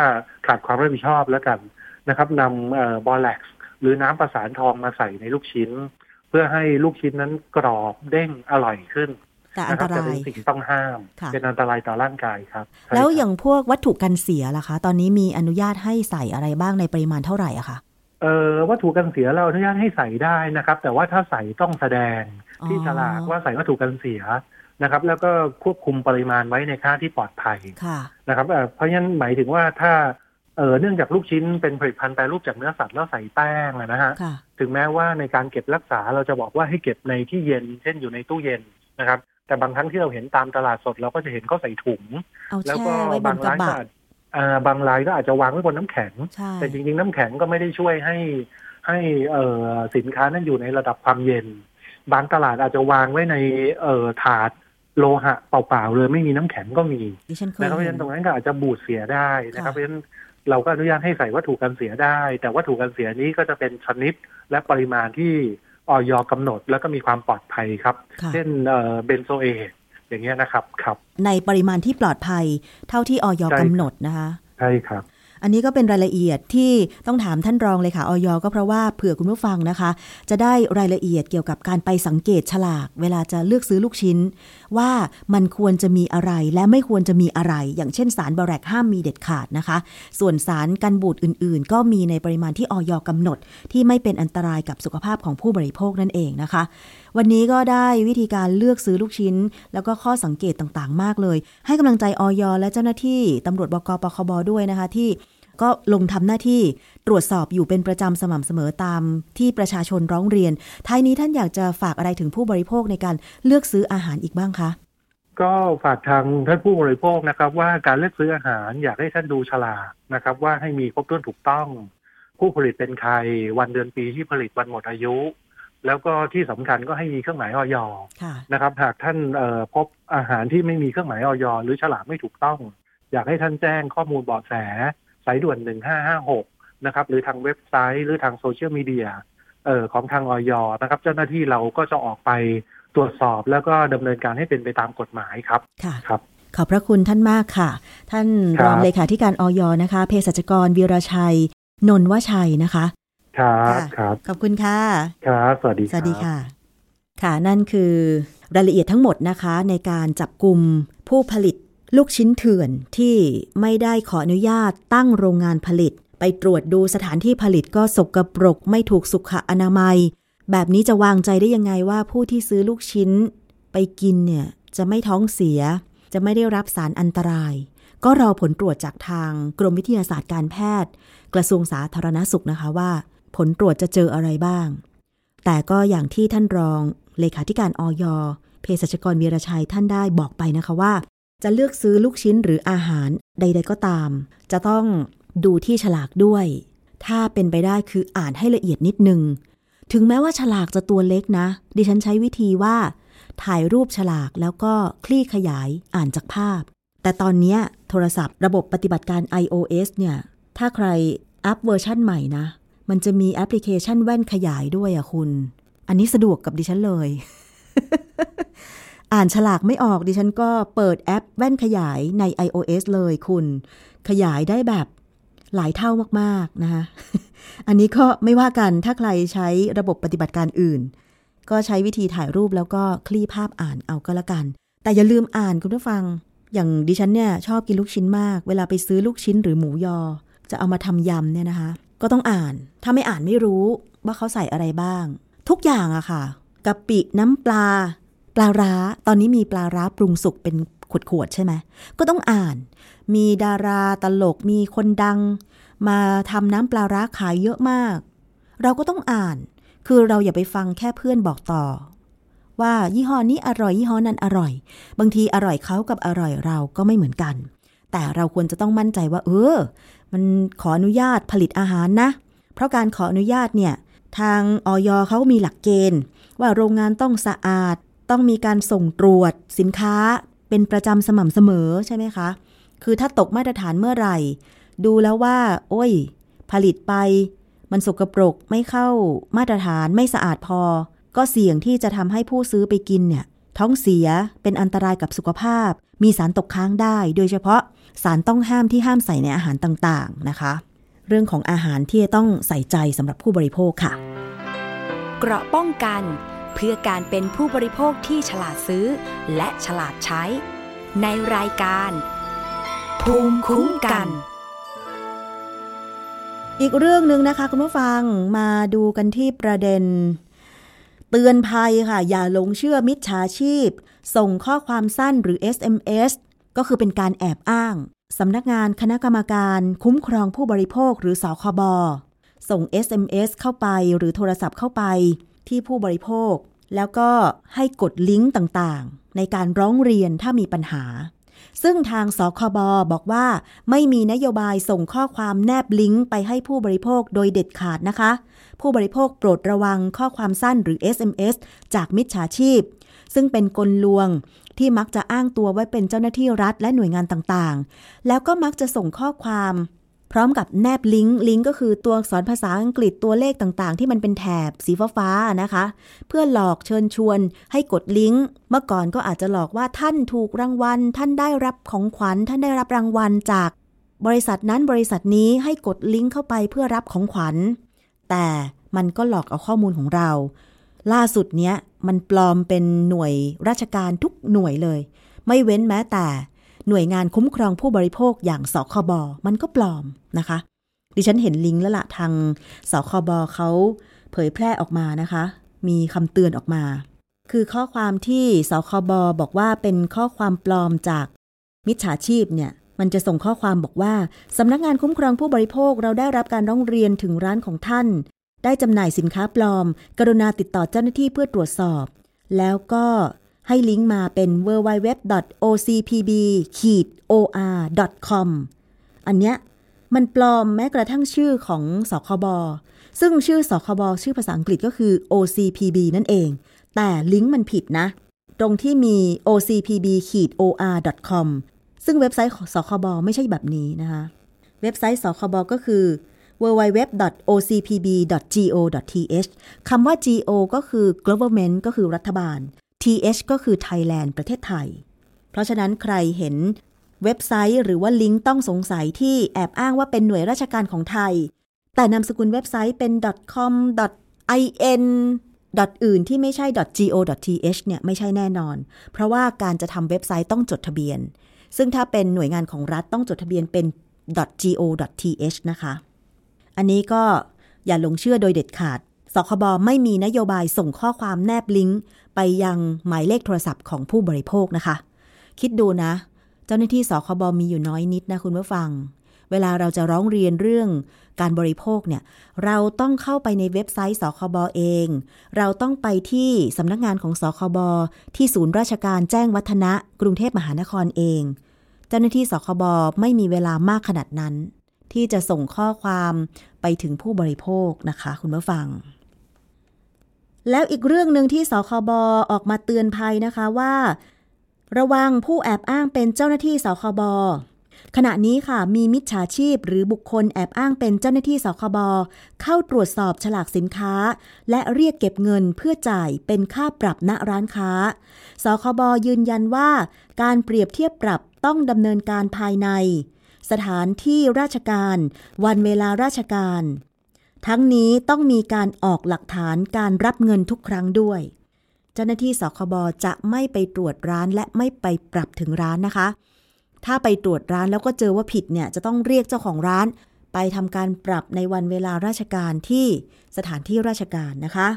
ขาดความรับผิดชอบแล้วกัน นะครับนำเอ่อบอแล็กซ์หรือน้ำประสานทองมาใส่ในลูกชิ้น เพื่อให้ลูกชิ้นนั้นกรอบเด้งอร่อยขึ้นแต่อันนะคตรัแต่ราเป็ยนสิ่งที่ต้องห้ามค่ะเป็นอันตรายต่อร่างกายครับใช่แล้วครับอย่างพวกวัตถุกันเสียล่ะคะ ตอนนี้มีอนุญาตให้ใส่อะไรบ้างในปริมาณเท่าไหร่อะคะเอ่อวัตถุกันเสียเราอนุญาตให้ใส่ได้นะครับ แต่ว่าถ้าใส่ต้องแสดงที่อ๋อฉลากว่าใส่วัตถุกันเสียนะครับ แล้วก็ควบคุมปริมาณไว้ในค่าที่ปลอดภัยค่ะนะครับเอ่อเพราะฉะนั้นหมายถึงว่าถ้า เออเนื่องจากลูกชิ้นเป็นผลิตภัณฑ์แปรรูปจากเนื้อสัตว์แล้วใส่แป้งอะนะฮะค่ะถึงแม้ว่าในการเก็บรักษาเราจะบอกว่าให้เก็บในที่เย็น เช่นอยู่ในตู้เย็นนะครับ แต่บางครั้งที่เราเห็นตามตลาดสดเราก็จะเห็นเขาใส่ถุงเอาแล้วแช่ก็ไว้บบานงกระร้านบะก็อาจอ่าบางรายก็อาจจะวางไว้บนน้ำแข็งใช่แต่จริงๆน้ำแข็งก็ไม่ได้ช่วยให้ให้เอ่อสินค้านั้นอยู่ในระดับความเย็น บางตลาดอาจจะวางไว้ในเอ่อถาดโลหะเปล่าๆเลยไม่มีน้ำแข็งก็มีดิฉันเคยนะครับเพราะฉะเห็นั้นนตรงนั้นก็อาจจะบูดเสียได้นะครับค่ะเพราะฉะนั้น เราก็อนุญาตให้ใส่วัตถุกันเสียได้ แต่วัตถุกันเสียนี้ก็จะเป็นชนิดและปริมาณที่ออยกำหนดแล้วก็มีความปลอดภัยครับค่ะเช่นเอ่อเบนโซเอทอย่างเงี้ยนะครับครับ ในปริมาณที่ปลอดภัยเท่าที่ออยใช่กำหนดนะคะใช่ครับอันนี้ก็เป็นรายละเอียดที่ต้องถามท่านรองเลยค่ะออยก็เพราะว่าเผื่อคุณผู้ฟังนะคะ จะได้รายละเอียดเกี่ยวกับการไปสังเกตฉลาก เวลาจะเลือกซื้อลูกชิ้นว่ามันควรจะมีอะไรและไม่ควรจะมีอะไร อย่างเช่นสารบอแรกห้ามมีเด็ดขาดนะคะ ส่วนสารกันบูดอื่น ๆ ก็มีในปริมาณที่ออยกำหนด ที่ไม่เป็นอันตรายกับสุขภาพของผู้บริโภคนั่นเองนะคะ วันนี้ก็ได้วิธีการเลือกซื้อลูกชิ้น แล้วก็ข้อสังเกตต่างๆ มากเลย ให้กำลังใจออยและเจ้าหน้าที่ตำรวจบกปคบด้วยนะคะที่ ก็ลงทำหน้าที่ตรวจสอบอยู่เป็นประจำสม่ำเสมอตามที่ประชาชนร้องเรียน ท้ายนี้ท่านอยากจะฝากอะไรถึงผู้บริโภคในการเลือกซื้ออาหารอีกบ้างคะ ก็ฝากทางท่านผู้บริโภคนะครับ ว่าการเลือกซื้ออาหารอยากให้ท่านดูฉลากนะครับ ว่าให้มีครบถ้วนถูกต้อง ผู้ผลิตเป็นใคร วันเดือนปีที่ผลิตวันหมดอายุ แล้วก็ที่สำคัญก็ให้มีเครื่องหมายออยค่ะนะครับ หากท่านพบอาหารที่ไม่มีเครื่องหมายออยหรือฉลากไม่ถูกต้อง อยากให้ท่านแจ้งข้อมูลเบาะแส สายด่วนหนึ่งห้าห้าหกนะครับ หรือทางเว็บไซต์ หรือทางโซเชียลมีเดียเอ่อของทางออยนะครับ เจ้าหน้าที่เราก็จะออกไปตรวจสอบแล้วก็ดำเนินการให้เป็นไปตามกฎหมายครับค่ะครับ ขอบพระคุณท่านมากค่ะ ท่านครัรบองเลขาธิการออยนะคะเภสัชกรวีรชัย นนท์วชัยนะคะครับค่ะครับขอบคุณค่ะครับสวัสดีสวัสดีรับค่ะ ค่ะนั่นคือรายละเอียดทั้งหมดนะคะ ในการจับกลุ่มผู้ผลิต ลูกชิ้นเถื่อนที่ไม่ได้ขออนุญาตตั้งโรงงานผลิต ไปตรวจดูสถานที่ผลิตก็สกปรก ไม่ถูกสุขอนามัย แบบนี้จะวางใจได้ยังไงว่าผู้ที่ซื้อลูกชิ้น ไปกินเนี่ยจะไม่ท้องเสีย จะไม่ได้รับสารอันตราย ก็รอผลตรวจจากทางกรมวิทยาศาสตร์การแพทย์ กระทรวงสาธารณสุขนะคะว่า ผลตรวจจะเจออะไรบ้าง แต่ก็อย่างที่ท่านรองเลขาธิการออยเภสัชกรวีรชัยท่านได้บอกไปนะคะว่า จะเลือกซื้อลูกชิ้นหรืออาหารใด ๆ ก็ตาม จะต้องดูที่ฉลากด้วย ถ้าเป็นไปได้คืออ่านให้ละเอียดนิดนึง ถึงแม้ว่าฉลากจะตัวเล็กนะ ดิฉันใช้วิธีว่า ถ่ายรูปฉลากแล้วก็คลี่ขยายอ่านจากภาพ แต่ตอนนี้โทรศัพท์ระบบปฏิบัติการ iOS เนี่ย ถ้าใครอัพเวอร์ชั่นใหม่นะ มันจะมีแอปพลิเคชันแว่นขยายด้วยอะคุณ อันนี้สะดวกกับดิฉันเลย อ่านฉลากไม่ออกดิฉันก็เปิดแอปแว่นขยายใน iOS เลยคุณ ขยายได้แบบหลายเท่ามากๆนะคะอันนี้ก็ไม่ว่ากันถ้าใครใช้ระบบปฏิบัติการอื่น ก็ใช้วิธีถ่ายรูปแล้วก็คลี่ภาพอ่านเอาก็แล้วกัน แต่อย่าลืมอ่านคุณผู้ฟัง อย่างดิฉันเนี่ยชอบกินลูกชิ้นมาก เวลาไปซื้อลูกชิ้นหรือหมูยอ จะเอามาทำยำเนี่ยนะคะ ก็ต้องอ่าน ถ้าไม่อ่านไม่รู้ว่าเขาใส่อะไรบ้าง ทุกอย่างอะค่ะกะปิน้ำปลา ปลาร้าตอนนี้มีปลาร้าปรุงสุกเป็นขวดๆใช่ไหมก็ต้องอ่าน มีดาราตลกมีคนดัง มาทำน้ำปลาร้าขายเยอะมาก เราก็ต้องอ่าน คือเราอย่าไปฟังแค่เพื่อนบอกต่อ ว่ายี่ห้อนี้อร่อยยี่ห้อนั้นอร่อย บางทีอร่อยเขากับอร่อยเราก็ไม่เหมือนกัน แต่เราควรจะต้องมั่นใจว่า เออ มันขออนุญาตผลิตอาหารนะ เพราะการขออนุญาตเนี่ยทางออยเขามีหลักเกณฑ์ ว่าโรงงานต้องสะอาด ต้องมีการส่งตรวจสินค้าเป็นประจำสม่ำเสมอใช่ไหมคะ คือถ้าตกมาตรฐานเมื่อไหร่ ดูแล้วว่า โอ้ย ผลิตไป มันสกปรกไม่เข้ามาตรฐานไม่สะอาดพอ ก็เสี่ยงที่จะทำให้ผู้ซื้อไปกินเนี่ย ท้องเสียเป็นอันตรายกับสุขภาพ มีสารตกค้างได้ โดยเฉพาะสารต้องห้ามที่ห้ามใส่ในอาหารต่างๆนะคะ เรื่องของอาหารที่ต้องใส่ใจสำหรับผู้บริโภคค่ะ เกราะป้องกัน เพื่อการเป็นผู้บริโภคที่ฉลาดซื้อ และฉลาดใช้ ในรายการ ภูมิคุ้มกัน อีกเรื่องหนึ่งนะคะคุณผู้ฟังมาดูกันที่ประเด็น เตือนภัยค่ะ อย่าหลงเชื่อมิจฉาชีพ ส่งข้อความสั้นหรือ SMS ก็คือเป็นการแอบอ้างสำนักงานคณะกรรมการคุ้มครองผู้บริโภคหรือสอคบส่ง SMS เข้าไปหรือโทรศัพท์เข้าไป ที่ผู้บริโภค แล้วก็ให้กดลิงก์ต่างๆ ในการร้องเรียนถ้ามีปัญหา ซึ่งทางสคบบอกว่า ไม่มีนโยบายส่งข้อความแนบลิงก์ไปให้ผู้บริโภคโดยเด็ดขาดนะคะ ผู้บริโภคโปรดระวังข้อความสั้นหรือ SMS จากมิจฉาชีพ ซึ่งเป็นกลลวงที่มักจะอ้างตัวไว้เป็นเจ้าหน้าที่รัฐและหน่วยงานต่างๆ แล้วก็มักจะส่งข้อความ พร้อมกับแนบลิงก์ลิงก์ก็คือตัวอักษรภาษาอังกฤษตัวเลขต่างๆ ที่มันเป็นแถบสีฟ้าๆนะคะ เพื่อหลอกเชิญชวนให้กดลิงก์เมื่อก่อนก็อาจจะหลอกว่าท่านถูกรางวัล ท่านได้รับของขวัญ ท่านได้รับรางวัลจาก บริษัทนั้นบริษัทนี้ให้กดลิงก์เข้าไปเพื่อรับของขวัญ แต่มันก็หลอกเอาข้อมูลของเรา ล่าสุดเนี้ยมันปลอมเป็นหน่วยราชการทุกหน่วยเลย ไม่เว้นแม้แต่ หน่วยงานคุ้มครองผู้บริโภคอย่างสคบมันก็ปลอมนะคะ ดิฉันเห็นลิงก์แล้วละทางสคบเขาเผยแพร่ออกมานะคะ มีคำเตือนออกมา คือข้อความที่สคบบอกว่าเป็นข้อความปลอมจากมิจฉาชีพเนี่ยมันจะส่งข้อความบอกว่าสำนักงานคุ้มครองผู้บริโภคเราได้รับการร้องเรียนถึงร้านของท่าน ได้จำหน่ายสินค้าปลอม กรุณาติดต่อเจ้าหน้าที่เพื่อตรวจสอบ แล้วก็ ให้ลิงก์มาเป็น www.ocpb-or.com อันเนี้ยมันปลอมแม้กระทั่งชื่อของสคบ ซึ่งชื่อสคบ ชื่อภาษาอังกฤษก็คือ OCPB นั่นเอง แต่ลิงก์มันผิดนะ ตรงที่มี ocpb-or.com ซึ่งเว็บไซต์สคบ ไม่ใช่แบบนี้นะคะ เว็บไซต์สคบ ก็คือ www.ocpb.go.th คำว่า go ก็คือ government ก็คือรัฐบาล th ก็คือ Thailand ประเทศไทย เพราะฉะนั้นใครเห็นเว็บไซต์หรือว่าลิงก์ต้องสงสัยที่แอบอ้างว่าเป็นหน่วยราชการของไทย แต่นามสกุลเว็บไซต์เป็น .com .in อื่นที่ไม่ใช่ .go.th เนี่ยไม่ใช่แน่นอน เพราะว่าการจะทำเว็บไซต์ต้องจดทะเบียน ซึ่งถ้าเป็นหน่วยงานของรัฐต้องจดทะเบียนเป็น .go.th นะคะ อันนี้ก็อย่าหลงเชื่อโดยเด็ดขาดสคบไม่มีนโยบายส่งข้อความแนบลิงก์ ไปยังหมายเลขโทรศัพท์ของผู้บริโภคนะคะ คิดดูนะ เจ้าหน้าที่สคบมีอยู่น้อยนิดนะคุณผู้ฟัง เวลาเราจะร้องเรียนเรื่องการบริโภคเนี่ย เราต้องเข้าไปในเว็บไซต์สคบเอง เราต้องไปที่สำนักงานของสคบที่ศูนย์ราชการแจ้งวัฒนะ กรุงเทพมหานครเอง เจ้าหน้าที่สคบไม่มีเวลามากขนาดนั้น ที่จะส่งข้อความไปถึงผู้บริโภคนะคะ คุณผู้ฟัง แล้วอีกเรื่องหนึ่งที่สคบออกมาเตือนภัยนะคะว่า ระวังผู้แอบอ้างเป็นเจ้าหน้าที่สคบขณะนี้ค่ะมีมิจฉาชีพหรือบุคคลแอบอ้างเป็นเจ้าหน้าที่สคบเข้าตรวจสอบฉลากสินค้า และเรียกเก็บเงินเพื่อจ่ายเป็นค่าปรับณร้านค้าสคบยืนยันว่า การเปรียบเทียบปรับต้องดำเนินการภายใน สถานที่ราชการ วันเวลาราชการ ทั้งนี้ต้องมีการออกหลักฐานการรับเงินทุกครั้งด้วย เจ้าหน้าที่สคบจะไม่ไปตรวจร้านและไม่ไปปรับถึงร้านนะคะ ถ้าไปตรวจร้านแล้วก็เจอว่าผิดเนี่ยจะต้องเรียกเจ้าของร้าน ไปทำการปรับในวันเวลาราชการที่สถานที่ราชการนะคะ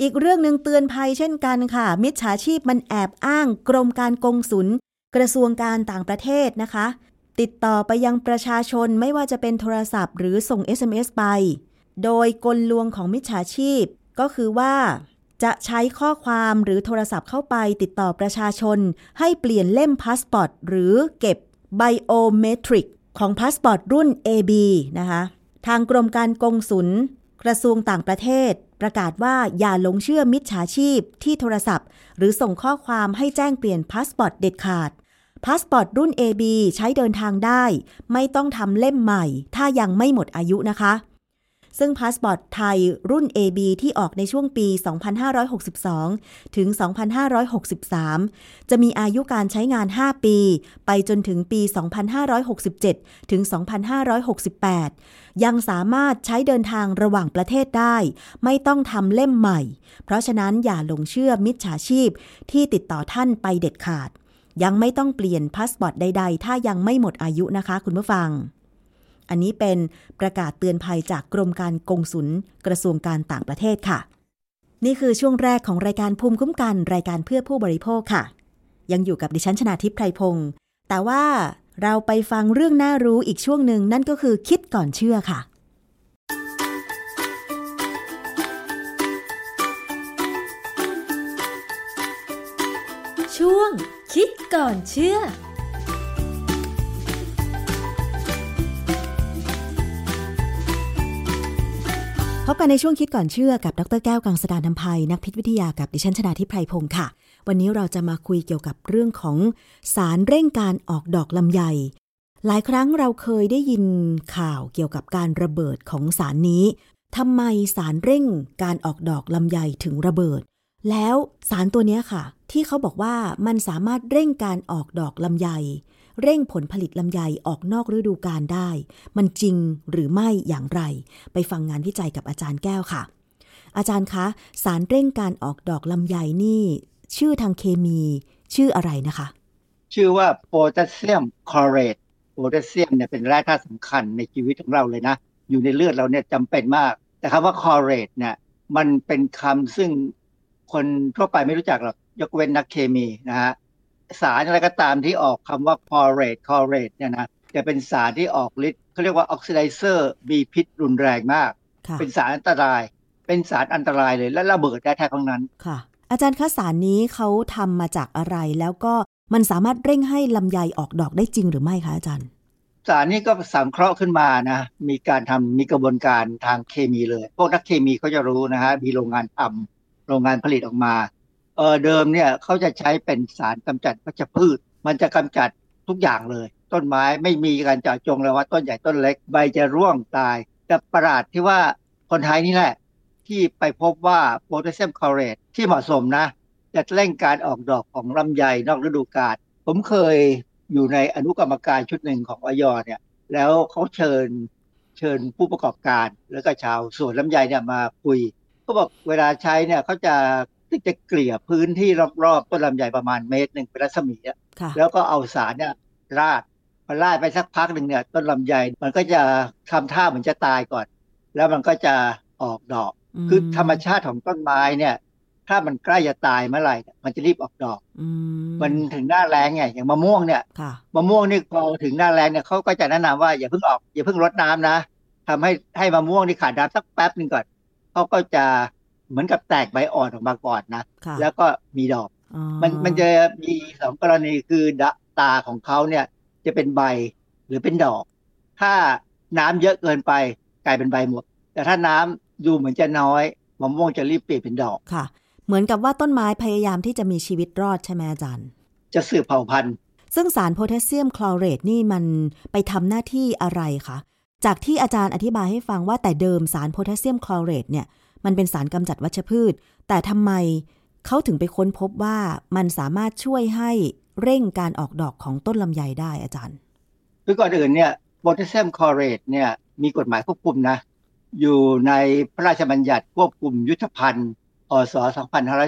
อีกเรื่องหนึ่งเตือนภัยเช่นกันค่ะ มิจฉาชีพมันแอบอ้าง กรมการกงสุลกระทรวงการต่างประเทศนะคะ ติดต่อไปยังประชาชนไม่ว่าจะเป็นโทรศัพท์ หรือส่ง SMS ไป โดยกลลวงของมิจฉาชีพก็คือว่า จะใช้ข้อความหรือโทรศัพท์เข้าไปติดต่อประชาชน ให้เปลี่ยนเล่มพาสปอร์ตหรือเก็บ biometric ของพาสปอร์ตรุ่น AB นะคะทางกรมการกงสุลกระทรวงต่างประเทศ ประกาศว่าอย่าหลงเชื่อมิจฉาชีพที่โทรศัพท์ หรือส่งข้อความให้แจ้งเปลี่ยนพาสปอร์ตเด็ดขาดพาสปอร์ตรุ่น AB ใช้เดินทางได้ ไม่ต้องทำเล่มใหม่ ถ้ายังไม่หมดอายุนะคะ ซึ่งพาสปอร์ตไทยรุ่น AB ที่ออกในช่วงปี 2562 ถึง 2563 จะมีอายุการใช้งาน 5 ปี ไปจนถึงปี 2567 ถึง 2568 ยังสามารถใช้เดินทางระหว่างประเทศได้ ไม่ต้องทำเล่มใหม่ เพราะฉะนั้นอย่าหลงเชื่อมิจฉาชีพที่ติดต่อท่านไปเด็ดขาด ยังไม่ต้องเปลี่ยนพาสปอร์ตใด ๆ ถ้ายังไม่หมดอายุนะคะ คุณผู้ฟัง อันนี้เป็นประกาศเตือนภัยจากกรมการกงสุลกระทรวงการต่างประเทศค่ะ นี่คือช่วงแรกของรายการภูมิคุ้มกันรายการเพื่อผู้บริโภคค่ะ ยังอยู่กับดิฉันชนาทิพไพรพงศ์แต่ว่าเราไปฟังเรื่องน่ารู้อีกช่วงหนึ่งนั่นก็คือคิดก่อนเชื่อค่ะช่วงคิดก่อนเชื่อ กันในช่วงคิดก่อนเชื่อกับดรแก้วกังสดานนภัย นักพิษวิทยากับดิฉันชนาทิพไพรพงศ์ค่ะ วันนี้เราจะมาคุยเกี่ยวกับเรื่องของสารเร่งการออกดอกลำไย หลายครั้งเราเคยได้ยินข่าวเกี่ยวกับการระเบิดของสารนี้ทำไมสารเร่งการออกดอกลำไยถึงระเบิด แล้วสารตัวนี้ค่ะ ที่เขาบอกว่ามันสามารถเร่งการออกดอกลำไย เร่งผลผลิตลำไยออกนอกฤดูกาลได้ มันจริงหรือไม่อย่างไร ไปฟังงานวิจัยกับอาจารย์แก้วค่ะ อาจารย์คะ สารเร่งการออกดอกลำไยนี่ ชื่อทางเคมีชื่ออะไรนะคะ ชื่อว่าโพแทสเซียมคลอเรตโพแทสเซียมเนี่ยเป็นแร่ธาตุสำคัญในชีวิตของเราเลยนะ อยู่ในเลือดเราเนี่ยจำเป็นมาก แต่คำว่าคลอเรตเนี่ยมันเป็นคำซึ่งคนทั่วไปไม่รู้จักหรอกยกเว้นนักเคมีนะฮะ สารอะไรก็ตามที่ออกคำว่าคลอเรตคลอเรตเนี่ยนะจะเป็นสารที่ออกฤทธิ์เขาเรียกว่า oxidizer มีพิษรุนแรงมากค่ะเป็นสารอันตราย เป็นสารอันตรายเลยและระเบิดได้แท้ทั้งนั้นค่ะ อาจารย์คะสารนี้เขาทำมาจากอะไรแล้วก็มันสามารถเร่งให้ลำไยออกดอกได้จริงหรือไม่คะอาจารย์ สารนี้ก็สังเคราะห์ขึ้นมานะ มีการทำมีกระบวนการทางเคมีเลย พวกนักเคมีเขาจะรู้นะฮะมีโรงงานทำโรงงานผลิตออกมา เออเดิมเนี่ยเขาจะใช้เป็นสารกำจัดวัชพืช มันจะกำจัดทุกอย่างเลย ต้นไม้ไม่มีการเจาะจงเลยว่าต้นใหญ่ต้นเล็กใบจะร่วงตาย แต่ประหลาดที่ว่าคนไทยนี่แหละ ที่ไปพบว่าโพแทสเซียมคลอเรตที่เหมาะสมนะ จะเร่งการออกดอกของลำไยนอกฤดูกาลผมเคยอยู่ในอนุกรรมการชุดหนึ่งของอยเนี่ย แล้วเขาเชิญเชิญผู้ประกอบการแล้วก็ชาวสวนลำไยเนี่ยมาคุยเขาบอกเวลาใช้เนี่ยเขาจะ จะเกลี่ยพื้นที่รอบๆต้นลำไยประมาณเมตรหนึ่งเป็นรัศมีอะค่ะแล้วก็เอาสารเนี่ยราดพอราดไปสักพักหนึ่งเนี่ย ต้นลำไยมันก็จะทำท่าเหมือนจะตายก่อน แล้วมันก็จะออกดอก คือธรรมชาติของต้นไม้เนี่ย ถ้ามันใกล้จะตายเมื่อไหร่เนี่ยมันจะรีบออกดอกอืมันถึงหน้าแล้งไงอย่างมะม่วงเนี่ยค่ะมะม่วงนี่พอถึงหน้าแล้งเนี่ยเขาก็จะแนะนำว่าอย่าเพิ่งออกอย่าเพิ่งรดน้ำนะทำให้ให้มะม่วงนี่ขาดน้ำสักแป๊บหนึ่งก่อนเขาก็จะ เหมือนกับแตกใบอ่อนออกมาก่อนนะค่ะแล้วก็มีดอกอ๋อมันมันจะมีสองกรณีคือดะตาของเขาเนี่ยจะเป็นใบหรือเป็นดอก ถ้าน้ำเยอะเกินไปกลายเป็นใบหมด แต่ถ้าน้ำดูเหมือนจะน้อยมะม่วงจะรีบเปลี่ยนเป็นดอกค่ะ เหมือนกับว่าต้นไม้พยายามที่จะมีชีวิตรอดใช่ไหมอาจารย์ จะสืบเผ่าพันธุ์ ซึ่งสารโพแทสเซียมคลอเรตนี่มันไปทำหน้าที่อะไรคะ จากที่อาจารย์อธิบายให้ฟังว่าแต่เดิมสารโพแทสเซียมคลอเรตเนี่ย มันเป็นสารกำจัดวัชพืช แต่ทำไมเขาถึงไปค้นพบว่ามันสามารถช่วยให้เร่งการออกดอกของต้นลำไยได้อาจารย์ คือก่อนอื่นเนี่ยโพแทสเซียมคลอเรตเนี่ยมีกฎหมายควบคุมนะ อยู่ในพระราชบัญญัติควบคุมยุทธภัณฑ์อศ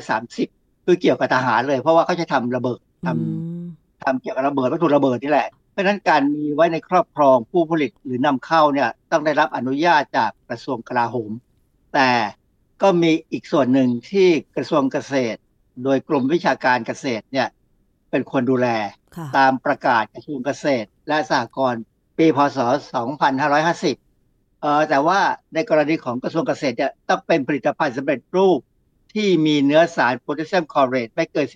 2530 คือเกี่ยวกับทหารเลย เพราะว่าเขาจะทำระเบิดทำอืมทำเกี่ยวกับระเบิดวัตถุระเบิดนี่แหละเพราะฉะนั้นการมีไว้ในครอบครองผู้ผลิตหรือนำเข้าเนี่ยต้องได้รับอนุญาตจากกระทรวงกลาโหม แต่ ก็มีอีกส่วนหนึ่งที่กระทรวงเกษตร โดยกรมวิชาการเกษตรเนี่ยเป็นคนดูแลค่ะตามประกาศกระทรวงเกษตร และสหกรณ์ปีพศ 2550 เอ่อแต่ว่าในกรณีของกระทรวงเกษตรเนี่ยต้องเป็นผลิตภัณฑ์สำเร็จรูปที่มีเนื้อสารโพแทสเซียมคลอเรตไม่เกิน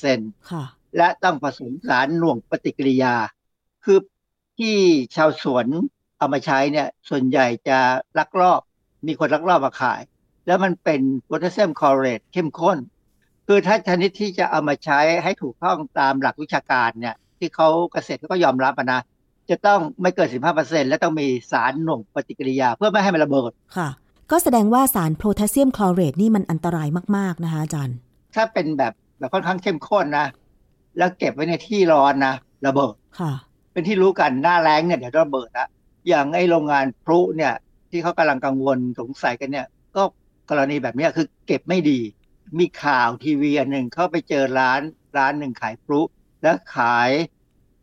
15%ค่ะและต้องผสมสารหน่วงปฏิกิริยา คือที่ชาวสวนเอามาใช้เนี่ยส่วนใหญ่จะลักลอบ มีคนลักลอบมาขาย แล้วมันเป็นโพแทสเซียมคลอเรตเข้มข้น คือถ้าชนิดที่จะเอามาใช้ให้ถูกต้องตามหลักวิชาการเนี่ยที่เขาเกษตรเขาก็ยอมรับอะนะจะต้องไม่เกิน 15%และต้องมีสารหน่วงปฏิกิริยาเพื่อไม่ให้มันระเบิดค่ะ ก็แสดงว่าสารโพแทสเซียมคลอเรตนี่มันอันตรายมาก ๆ นะคะอาจารย์ ถ้าเป็นแบบแบบค่อนข้างเข้มข้นนะ แล้วเก็บไว้ในที่ร้อนนะระเบิดค่ะ เป็นที่รู้กันหน้าแรงเนี่ยเดี๋ยวระเบิดละอย่างไอ้โรงงานพลุเนี่ย ที่เขากำลังกังวลสงสัยกันเนี่ย ก็ กรณีแบบนี้คือเก็บไม่ดี มีข่าวทีวีอันหนึ่งเข้าไปเจอร้านร้านหนึ่งขายพลุแล้วขาย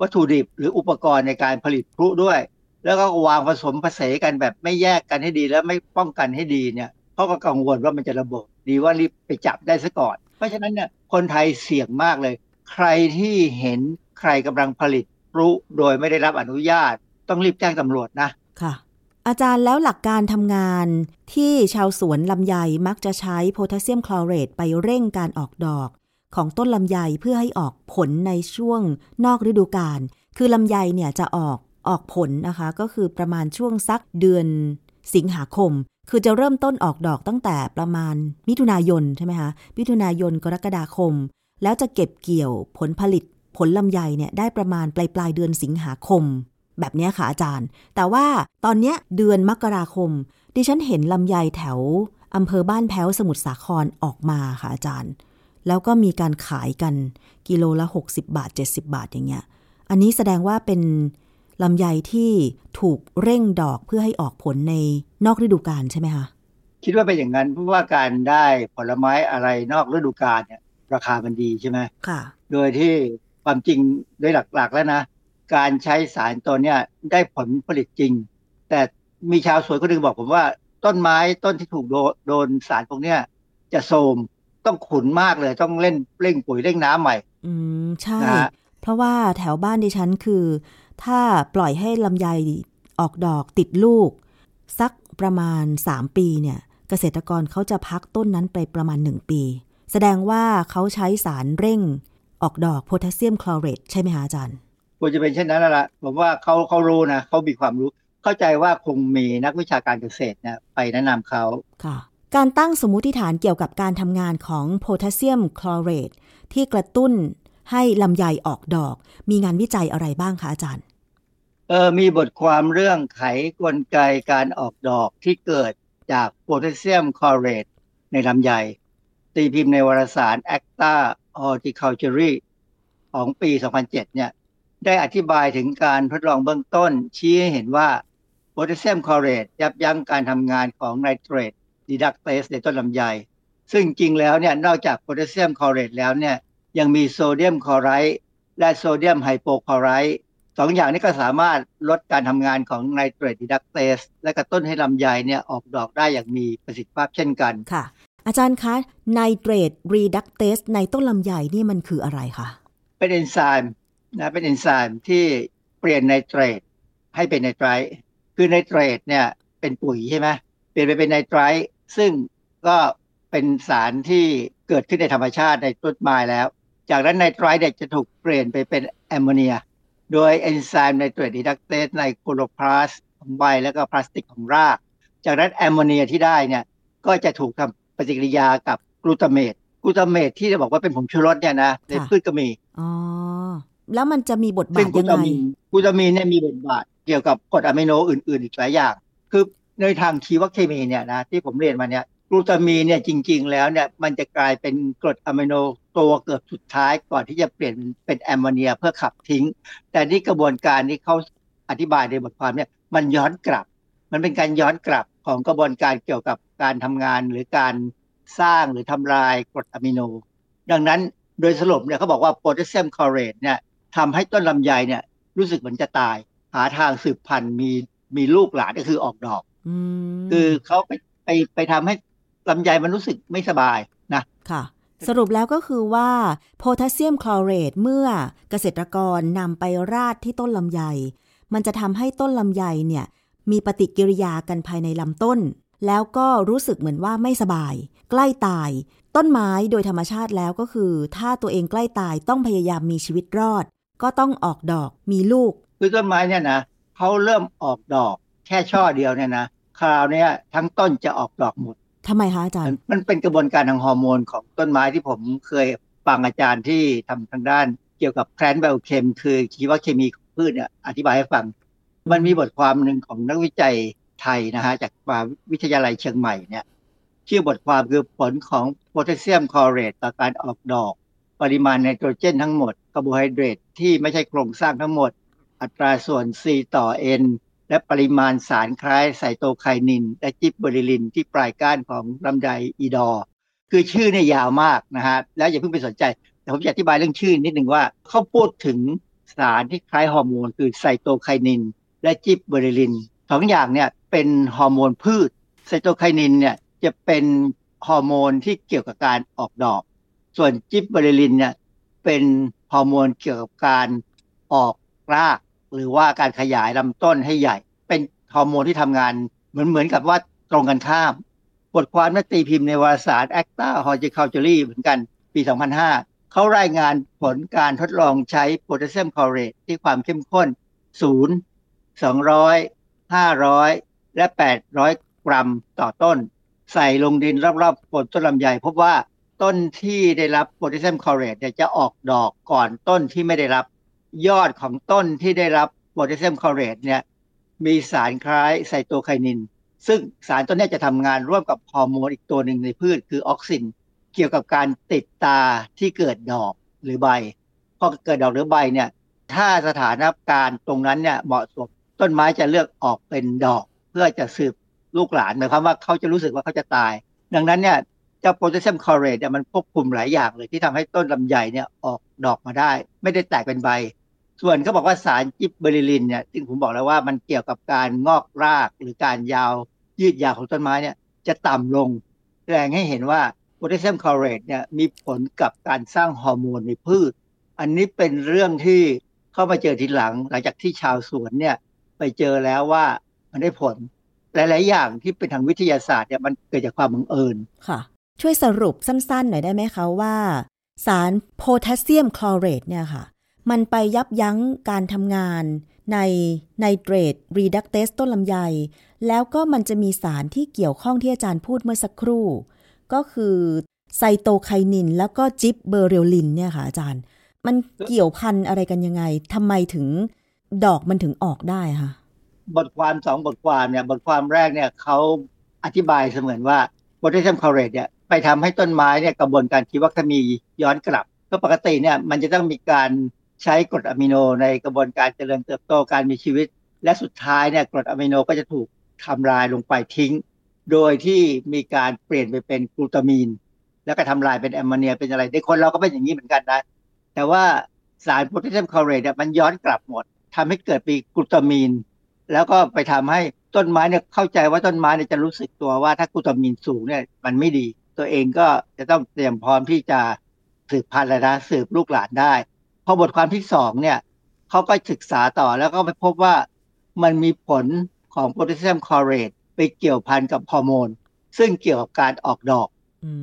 วัตถุดิบหรืออุปกรณ์ในการผลิตพลุด้วย แล้วก็วางผสมผสานกันแบบไม่แยกกันให้ดีแล้วไม่ป้องกันให้ดีเนี่ยเขาก็กังวลว่ามันจะระเบิดดีว่ารีบไปจับได้ซะก่อน เพราะฉะนั้นเนี่ยคนไทยเสี่ยงมากเลย ใครที่เห็นใครกำลังผลิตพลุโดยไม่ได้รับอนุญาต ต้องรีบแจ้งตำรวจนะค่ะ อาจารย์แล้วหลักการทำงานที่ชาวสวนลำไยมักจะใช้โพแทสเซียมคลอเรตไปเร่งการออกดอก ของต้นลำไยเพื่อให้ออกผลในช่วงนอกฤดูกาล คือลำไยเนี่ยจะออกออกผลนะคะ ก็คือประมาณช่วงสักเดือนสิงหาคม คือจะเริ่มต้นออกดอกตั้งแต่ประมาณมิถุนายนใช่ไหมคะ มิถุนายนกรกฎาคม แล้วจะเก็บเกี่ยวผลผลิตผลลำไยเนี่ยได้ประมาณปลายปลายเดือนสิงหาคม แบบนี้ค่ะอาจารย์ แต่ว่าตอนเนี้ยเดือนมกราคม ดิฉันเห็นลำไยแถวอำเภอบ้านแพ้วสมุทรสาครออกมาค่ะอาจารย์ แล้วก็มีการขายกันกิโลละ 60 บาท 70 บาทอย่างเงี้ย อันนี้แสดงว่าเป็นลำไยที่ถูกเร่งดอกเพื่อให้ออกผลในนอกฤดูกาลใช่ไหมคะคิดว่าเป็นอย่างนั้นเพราะว่าการได้ผลไม้อะไรนอกฤดูกาลเนี่ยราคามันดีใช่ไหมค่ะ โดยที่ความจริงโดยหลักๆแล้วนะ การใช้สารตัวเนี้ยได้ผลผลิตจริง แต่มีชาวสวนคนหนึ่งบอกผมว่า ต้นไม้ต้นที่ถูกโดโดนสารพวกเนี้ยจะโทรมต้องขุนมากเลย ต้องเล่นเร่งปุ๋ยเร่งน้ำใหม่ อืมใช่นะฮะเพราะว่าแถวบ้านดิฉันคือ ถ้าปล่อยให้ลำไยออกดอกติดลูก สักประมาณ 3 ปีเนี่ย เกษตรกรเขาจะพักต้นนั้นไปประมาณ 1 ปี แสดงว่าเขาใช้สารเร่ง ออกดอกโพแทสเซียมคลอเรตใช่ไหมคะอาจารย์ ควรจะเป็นเช่นนั้นแล้วล่ะผมว่าเขาเขารู้นะเขามีความรู้ เข้าใจว่าคงมีนักวิชาการเกษตรเนี่ยไปแนะนำเขาค่ะ การตั้งสมมุติฐานเกี่ยวกับการทำงานของโพแทสเซียมคลอเรตที่กระตุ้นให้ลำไยออกดอก มีงานวิจัยอะไรบ้างคะอาจารย์เออมีบทความเรื่องไขกลไกการออกดอกที่เกิดจากโพแทสเซียมคลอเรตในลำไย ตีพิมพ์ในวารสาร Acta Horticulture ของปี 2007 เนี่ย ได้อธิบายถึงการทดลองเบื้องต้น ชี้ให้เห็นว่าโพแทสเซียมคลอเรตยับยั้งการทำงานของไนเตรตรีดักเตสในต้นลำไย ซึ่งจริงแล้วเนี่ยนอกจากโพแทสเซียมคลอเรตแล้วเนี่ยยังมีโซเดียมคลอไรด์และโซเดียมไฮโปคลอไรด์สองอย่างนี้ก็สามารถลดการทำงานของไนเตรตรีดักเตสและกระตุ้นให้ลำไยเนี่ยออกดอกได้อย่างมีประสิทธิภาพเช่นกันค่ะอาจารย์คะไนเตรตรีดักเตสในต้นลำไยนี่มันคืออะไรคะ เป็นเอนไซม์ นะเป็นเอนไซม์ที่เปลี่ยนไนเตรตให้เป็นไนไตรท์คือไนเตรตเนี่ยเป็นปุ๋ยใช่ไหมเปลี่ยนไปเป็นไนไตรท์ซึ่งก็เป็นสารที่เกิดขึ้นในธรรมชาติในต้นไม้แล้ว จากนั้นไนไตรท์เนี่ยจะถูกเปลี่ยนไปเป็นแอมโมเนีย โดยเอนไซม์ไนเตรตรีดักเตสในคลอโรพลาสต์ของใบแล้วก็พลาสติดของราก จากนั้นแอมโมเนียที่ได้เนี่ยก็จะถูกทำปฏิกิริยากับกลูตาเมตกลูตาเมตที่จะบอกว่าเป็นผงชูรสเนี่ยนะในค่ะพืชก็มีอ๋อ แล้วมันจะมีบทบาทยังไง ซึ่งกลูตามีนกลูตามีนเนี่ยมีบทบาทเกี่ยวกับกรดอะมิโนอื่น ๆ อีกหลายอย่าง คือในทางชีวเคมีเนี่ยนะที่ผมเรียนมาเนี่ยกลูตามีนเนี่ยจริง ๆ แล้วเนี่ยมันจะกลายเป็นกรดอะมิโนตัวเกือบสุดท้ายก่อนที่จะเปลี่ยนเป็นแอมโมเนียเพื่อขับทิ้ง แต่นี่กระบวนการที่เขาอธิบายในบทความเนี่ยมันย้อนกลับ มันเป็นการย้อนกลับของกระบวนการเกี่ยวกับการทำงานหรือการสร้างหรือทำลายกรดอะมิโน ดังนั้นโดยสรุปเนี่ยเขาบอกว่าโพแทสเซียมคลอเรตเนี่ย ทำให้ต้นลำไยเนี่ย รู้สึกเหมือนจะตาย หาทางสืบพันธุ์มีมีลูกหลานก็คือออกดอกอืมคือเขาไปไปไปทำให้ลำไยมันรู้สึกไม่สบายนะค่ะ สรุปแล้วก็คือว่าโพแทสเซียมคลอเรตเมื่อเกษตรกรนำไปราดที่ต้นลำไย มันจะทำให้ต้นลำไยเนี่ย มีปฏิกิริยากันภายในลำต้น แล้วก็รู้สึกเหมือนว่าไม่สบาย ใกล้ตาย ต้นไม้โดยธรรมชาติแล้วก็คือ ถ้าตัวเองใกล้ตายต้องพยายามมีชีวิตรอด ก็ต้องออกดอกมีลูก คือต้นไม้เนี่ยนะเขาเริ่มออกดอกแค่ช่อเดียวเนี่ยนะคราวเนี้ยทั้งต้นจะออกดอกหมดทำไมคะอาจารมันย์ มันเป็นกระบวนการทางฮอร์โมนของต้นไม้ที่ผมเคยฟังอาจารย์ที่ทำทางด้านเกี่ยวกับ plant biochem คือชีวเคมีของพืชเนี่ยอธิบายให้ฟัง มันมีบทความหนึ่งของนักวิจัยไทยนะฮะจากมหาวิทยาลัยเชียงใหม่เนี่ยชื่อบทความคือผลของโพแทสเซียมคลอเรตต่อการออกดอก ปริมาณไนโตรเจนทั้งหมด คาร์โบไฮเดรตที่ไม่ใช่โครงสร้างทั้งหมด อัตราส่วน C ต่อ N และปริมาณสารคล้ายไซโตไคนิน และจิบเบอเรลลินที่ปลายก้านของลำไยอีดอคือชื่อเนี่ยยาวมากนะฮะแล้วอย่าเพิ่งไปสนใจ แต่ผมจะอธิบายเรื่องชื่อนิดหนึ่งว่าเขาพูดถึงสารที่คล้ายฮอร์โมนคือไซโตไคนิน และจิบเบอเรลลินสองอย่างเนี่ยเป็นฮอร์โมนพืชไซโตไคนินเนี่ยจะเป็นฮอร์โมนที่เกี่ยวกับการออกดอก ส่วนจิบเบอเรลลินเนี่ยเป็น ฮอร์โมนเกี่ยวกับการออกราก หรือว่าการขยายลำต้นให้ใหญ่ เป็นฮอร์โมนที่ทำงานเหมือนเหมือนกับว่าตรงกันข้าม บทความนี้ตีพิมพ์ในวารสาร Acta Horticulture เหมือนกันปี 2005 เขารายงานผลการทดลองใช้โพแทสเซียมคลอเรตที่ความเข้มข้น 0 200 500 และ 800 กรัมต่อต้น ใส่ลงดินรอบๆบนต้นลำไยพบว่า ต้นที่ได้รับโพแทสเซียมคลอเรตจะออกดอกก่อนต้นที่ไม่ได้รับยอดของต้นที่ได้รับโพแทสเซียมคลอเรตเนี่ยมีสารคล้ายไซโตไคนิน ซึ่งสารตัวนี้จะทำงานร่วมกับฮอร์โมนอีกตัวหนึ่งในพืชคือออกซิน เกี่ยวกับการติดตาที่เกิดดอกหรือใบพอเกิดดอกหรือใบเนี่ยถ้าสถานการณ์ตรงนั้นเนี่ยเหมาะสมต้นไม้จะเลือกออกเป็นดอก เพื่อจะสืบลูกหลานหมายความว่าเขาจะรู้สึกว่าเขาจะตาย ดังนั้นเนี่ย จ้าโพแทสเซียมคอเรตเนี่ยมันควบคุมหลายอย่างเลยที่ทำให้ต้นลำไยเนี่ยออกดอกมาได้ ไม่ได้แตกเป็นใบ ส่วนเขาบอกว่าสารจิบเบอเรลลินเนี่ยซึ่งผมบอกแล้วว่ามันเกี่ยวกับการงอกรากหรือการยาวยืดยาวของต้นไม้เนี่ยจะต่ำลงแสดงให้เห็นว่าโพแทสเซียมคลอเรตเนี่ยมีผลกับการสร้างฮอร์โมนในพืช อันนี้เป็นเรื่องที่เข้ามาเจอทีหลัง หลังจากที่ชาวสวนเนี่ยไปเจอแล้วว่ามันได้ผลหลาย ๆ อย่างที่เป็นทางวิทยาศาสตร์เนี่ยมันเกิดจากความบังเอิญค่ะ ช่วยสรุปสั้นๆ หน่อยได้ไหมคะว่า สารโพแทสเซียมคลอเรตเนี่ยค่ะ มันไปยับยั้งการทำงานในไนเตรตรีดักเตสต้นลำไย แล้วก็มันจะมีสารที่เกี่ยวข้องที่อาจารย์พูดเมื่อสักครู่ ก็คือไซโตไคนิน แล้วก็จิบเบอเรลลินเนี่ยค่ะอาจารย์ มันเกี่ยวพันอะไรกันยังไงทำไมถึงดอกมันถึงออกได้ค่ะบทความสองบทความเนี่ยบทความแรกเนี่ยเขาอธิบายเสมือนว่าโพแทสเซียมคลอเรตเนี่ย ไปทำให้ต้นไม้เนี่ยกระบวนการชีวเคมีย้อนกลับ ก็ปกติเนี่ยมันจะต้องมีการใช้กรดอะมิโนในกระบวนการเจริญเติบโตการมีชีวิต และสุดท้ายเนี่ยกรดอะมิโนก็จะถูกทำลายลงไปทิ้ง โดยที่มีการเปลี่ยนไปเป็นกลูตามีน แล้วก็ทำลายเป็นแอมโมเนียเป็นอะไรในคนเราก็เป็นอย่างนี้เหมือนกันนะแต่ว่าสารโพแทสเซียมคลอเรตเนี่ยมันย้อนกลับหมดทำให้เกิดเป็นกลูตามีน แล้วก็ไปทำให้ต้นไม้เนี่ยเข้าใจว่าต้นไม้เนี่ยจะรู้สึกตัวว่าถ้ากลูตามินสูงเนี่ยมันไม่ดี ตัวเองก็จะต้องเตรียมพร้อมที่จะสืบพันธุ์แล้วนะสืบลูกหลานได้ พอบทความที่สองเนี่ยเขาก็ศึกษาต่อแล้วก็ไปพบว่ามันมีผลของโพแทสเซียมคลอเรตไปเกี่ยวพันกับฮอร์โมน ซึ่งเกี่ยวกับการออกดอก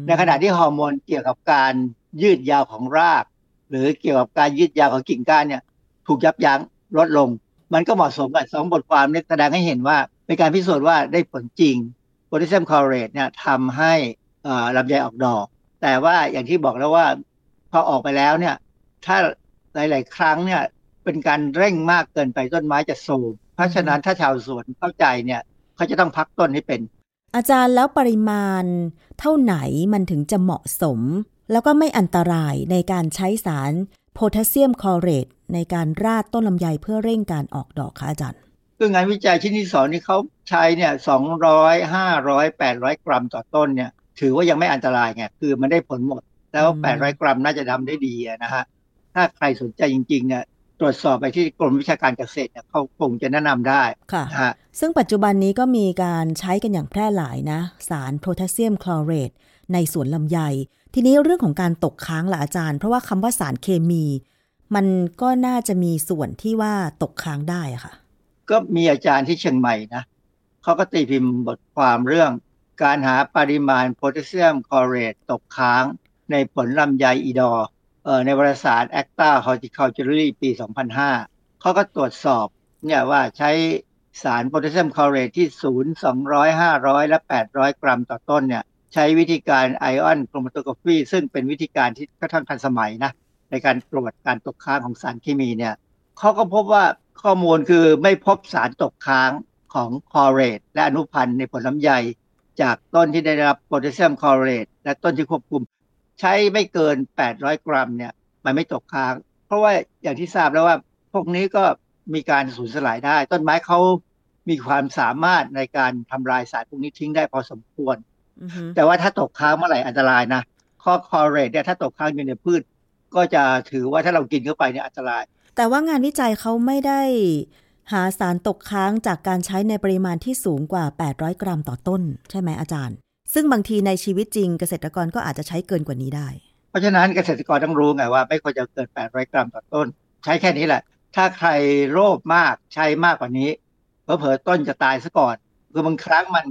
ในขณะที่ฮอร์โมนเกี่ยวกับการยืดยาวของราก หรือเกี่ยวกับการยืดยาวของกิ่งก้านเนี่ยถูกยับยั้งลดลง มันก็เหมาะสมกับสองบทความนี้แสดงให้เห็นว่าเป็นการพิสูจน์ว่าได้ผลจริงโพแทสเซียมคลอเรตเนี่ยทำให้ ลำไยออกดอก แต่ว่าอย่างที่บอกแล้วว่าพอออกไปแล้วเนี่ย ถ้าหลาย ๆ ครั้งเนี่ย เป็นการเร่งมากเกินไปต้นไม้จะโทรมเพราะฉะนั้นถ้าชาวสวนเข้าใจเนี่ยเขาจะต้องพักต้นให้เป็น อาจารย์แล้วปริมาณ เท่าไหนมันถึงจะเหมาะสม แล้วก็ไม่อันตรายในการใช้สารโพแทสเซียมคลอเรตในการราดต้นลำไยเพื่อเร่งการออกดอกคะอาจารย์คืองานวิจัยชิ้นที่สองนี่เขาใช้เนี่ยสองร้อยห้าร้อยแปดร้อยกรัมต่อต้นเนี่ย ถือว่ายังไม่อันตรายไงคือมันได้ผลหมด แล้วแปดร้อยกรัมน่าจะทำได้ดีนะฮะถ้าใครสนใจจริงๆเนี่ยตรวจสอบไปที่กรมวิชาการเกษตรเนี่ยเขาคงจะแนะนำได้ค่ะซึ่งปัจจุบันนี้ก็มีการใช้กันอย่างแพร่หลายนะ สารโพแทสเซียมคลอเรตในสวนลำไย ทีนี้เรื่องของการตกค้างละอาจารย์ เพราะว่าคำว่าสารเคมี มันก็น่าจะมีส่วนที่ว่าตกค้างได้ค่ะ ก็มีอาจารย์ที่เชียงใหม่นะเขาก็ตีพิมพ์บทความเรื่อง การหาปริมาณโพแทสเซียมคลอเรตตกค้างในผลลำไยอีดอในวารสาร Acta Horticulture ปี 2005 เขาก็ตรวจสอบเนี่ยว่าใช้สารโพแทสเซียมคลอเรตที่ 0 200 500 และ 800 กรัมต่อต้นเนี่ยใช้วิธีการไอออนโครมาโตกราฟีซึ่งเป็นวิธีการที่ค่อนข้างทันสมัยนะในการตรวจการตกค้างของสารเคมีเนี่ยเขาก็พบว่าข้อมูลคือไม่พบสารตกค้างของคลอเรตและอนุพันธ์ในผลลำไย จากต้นที่ได้รับโพแทสเซียมคลอเรตและต้นที่ควบคุม ใช้ไม่เกิน 800 กรัมเนี่ยมันไม่ตกค้าง เพราะว่าอย่างที่ทราบแล้วว่า พวกนี้ก็มีการสูญสลายได้ ต้นไม้เขามีความสามารถในการทำลายสารพวกนี้ทิ้งได้พอสมควร แต่ว่าถ้าตกค้างเมื่อไหร่อันตรายนะข้อคอเรตเนี่ยถ้าตกค้างอยู่ในพืช ก็จะถือว่าถ้าเรากินเข้าไปเนี่ยอันตราย แต่ว่างานวิจัยเขาไม่ได้ หาสารตกค้างจากการใช้ในปริมาณที่สูงกว่า 800 กรัมต่อต้น ใช่ไหมอาจารย์ ซึ่งบางทีในชีวิตจริงเกษตรกรก็อาจจะใช้เกินกว่านี้ได้ เพราะฉะนั้นเกษตรกรต้องรู้ไงว่า ไม่ควรจะเกิน 800 กรัมต่อต้น ใช้แค่นี้แหละ ถ้าใครโลภมากใช้มากกว่านี้เผลอๆต้นจะตายซะก่อน คือบางครั้งมัน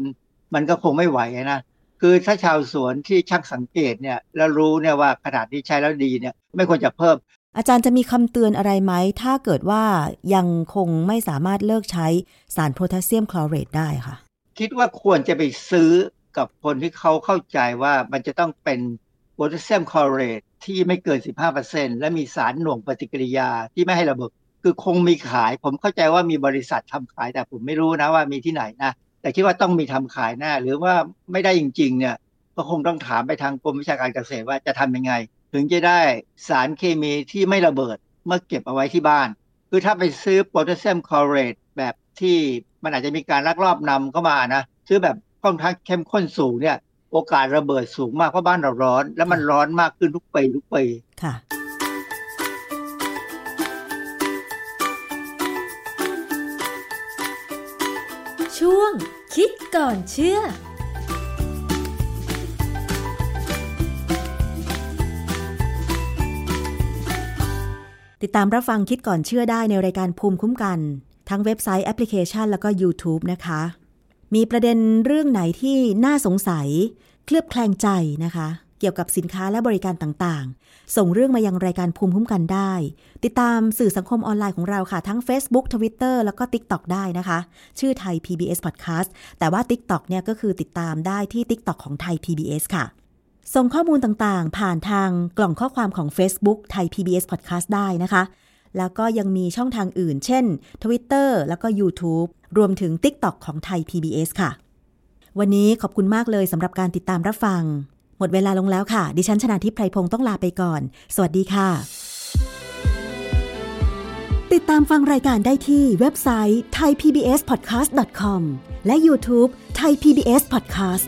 มันก็คงไม่ไหวนะคือถ้าชาวสวนที่ช่างสังเกตเนี่ยแล้วรู้เนี่ยว่าขนาดที่ใช้แล้วดีเนี่ยไม่ควรจะเพิ่ม อาจารย์จะมีคำเตือนอะไรไหม ถ้าเกิดว่ายังคงไม่สามารถเลิกใช้สารโพแทสเซียมคลอเรตได้ค่ะ คิดว่าควรจะไปซื้อกับคนที่เขาเข้าใจว่ามันจะต้องเป็นโพแทสเซียมคลอเรตที่ไม่เกิน 15%และมีสารหน่วงปฏิกิริยาที่ไม่ให้ระเบิดคือคงมีขาย ผมเข้าใจว่ามีบริษัททำขายแต่ผมไม่รู้นะว่ามีที่ไหนนะ แต่คิดว่าต้องมีทำขายแน่หรือว่าไม่ได้จริง ๆ เนี่ย ก็คงต้องถามไปทางกรมวิชาการเกษตรว่าจะทำยังไง ถึงจะได้สารเคมีที่ไม่ระเบิดเมื่อเก็บเอาไว้ที่บ้าน คือถ้าไปซื้อโพแทสเซียมคลอเรตแบบที่มันอาจจะมีการลักลอบนำเข้ามานะซื้อแบบค่อนข้างเข้มข้นสูงเนี่ย โอกาสระเบิดสูงมากเพราะบ้านเราร้อน แล้วมันร้อนมากขึ้นทุกปีทุกปีค่ะ ช่วงคิดก่อนเชื่อ ติดตามรับฟังคิดก่อนเชื่อได้ในรายการภูมิคุ้มกัน ทั้งเว็บไซต์แอปพลิเคชัน แล้วก็ YouTube นะคะ มีประเด็นเรื่องไหนที่น่าสงสัย เคลือบแคลงใจนะคะ เกี่ยวกับสินค้าและบริการต่างๆ ส่งเรื่องมายังรายการภูมิคุ้มกันได้ ติดตามสื่อสังคมออนไลน์ของเราค่ะ ทั้ง Facebook Twitter แล้วก็ TikTok ได้นะคะ ชื่อไทย PBS Podcast แต่ว่า TikTok เนี่ยก็คือติดตามได้ที่ TikTok ของไทย PBS ค่ะ ส่งข้อมูลต่างๆ ผ่านทางกล่องข้อความของ Facebook ไทย PBS Podcast ได้นะคะ แล้วก็ยังมีช่องทางอื่น เช่น Twitter แล้วก็ YouTube รวมถึง TikTok ของไทย PBS ค่ะ วันนี้ขอบคุณมากเลยสำหรับการติดตามรับฟัง หมดเวลาลงแล้วค่ะ ดิฉันชนะทิพไพรพงศ์ต้องลาไปก่อน สวัสดีค่ะ ติดตามฟังรายการได้ที่เว็บไซต์ thaipbspodcast.com และ YouTube Thai PBS Podcast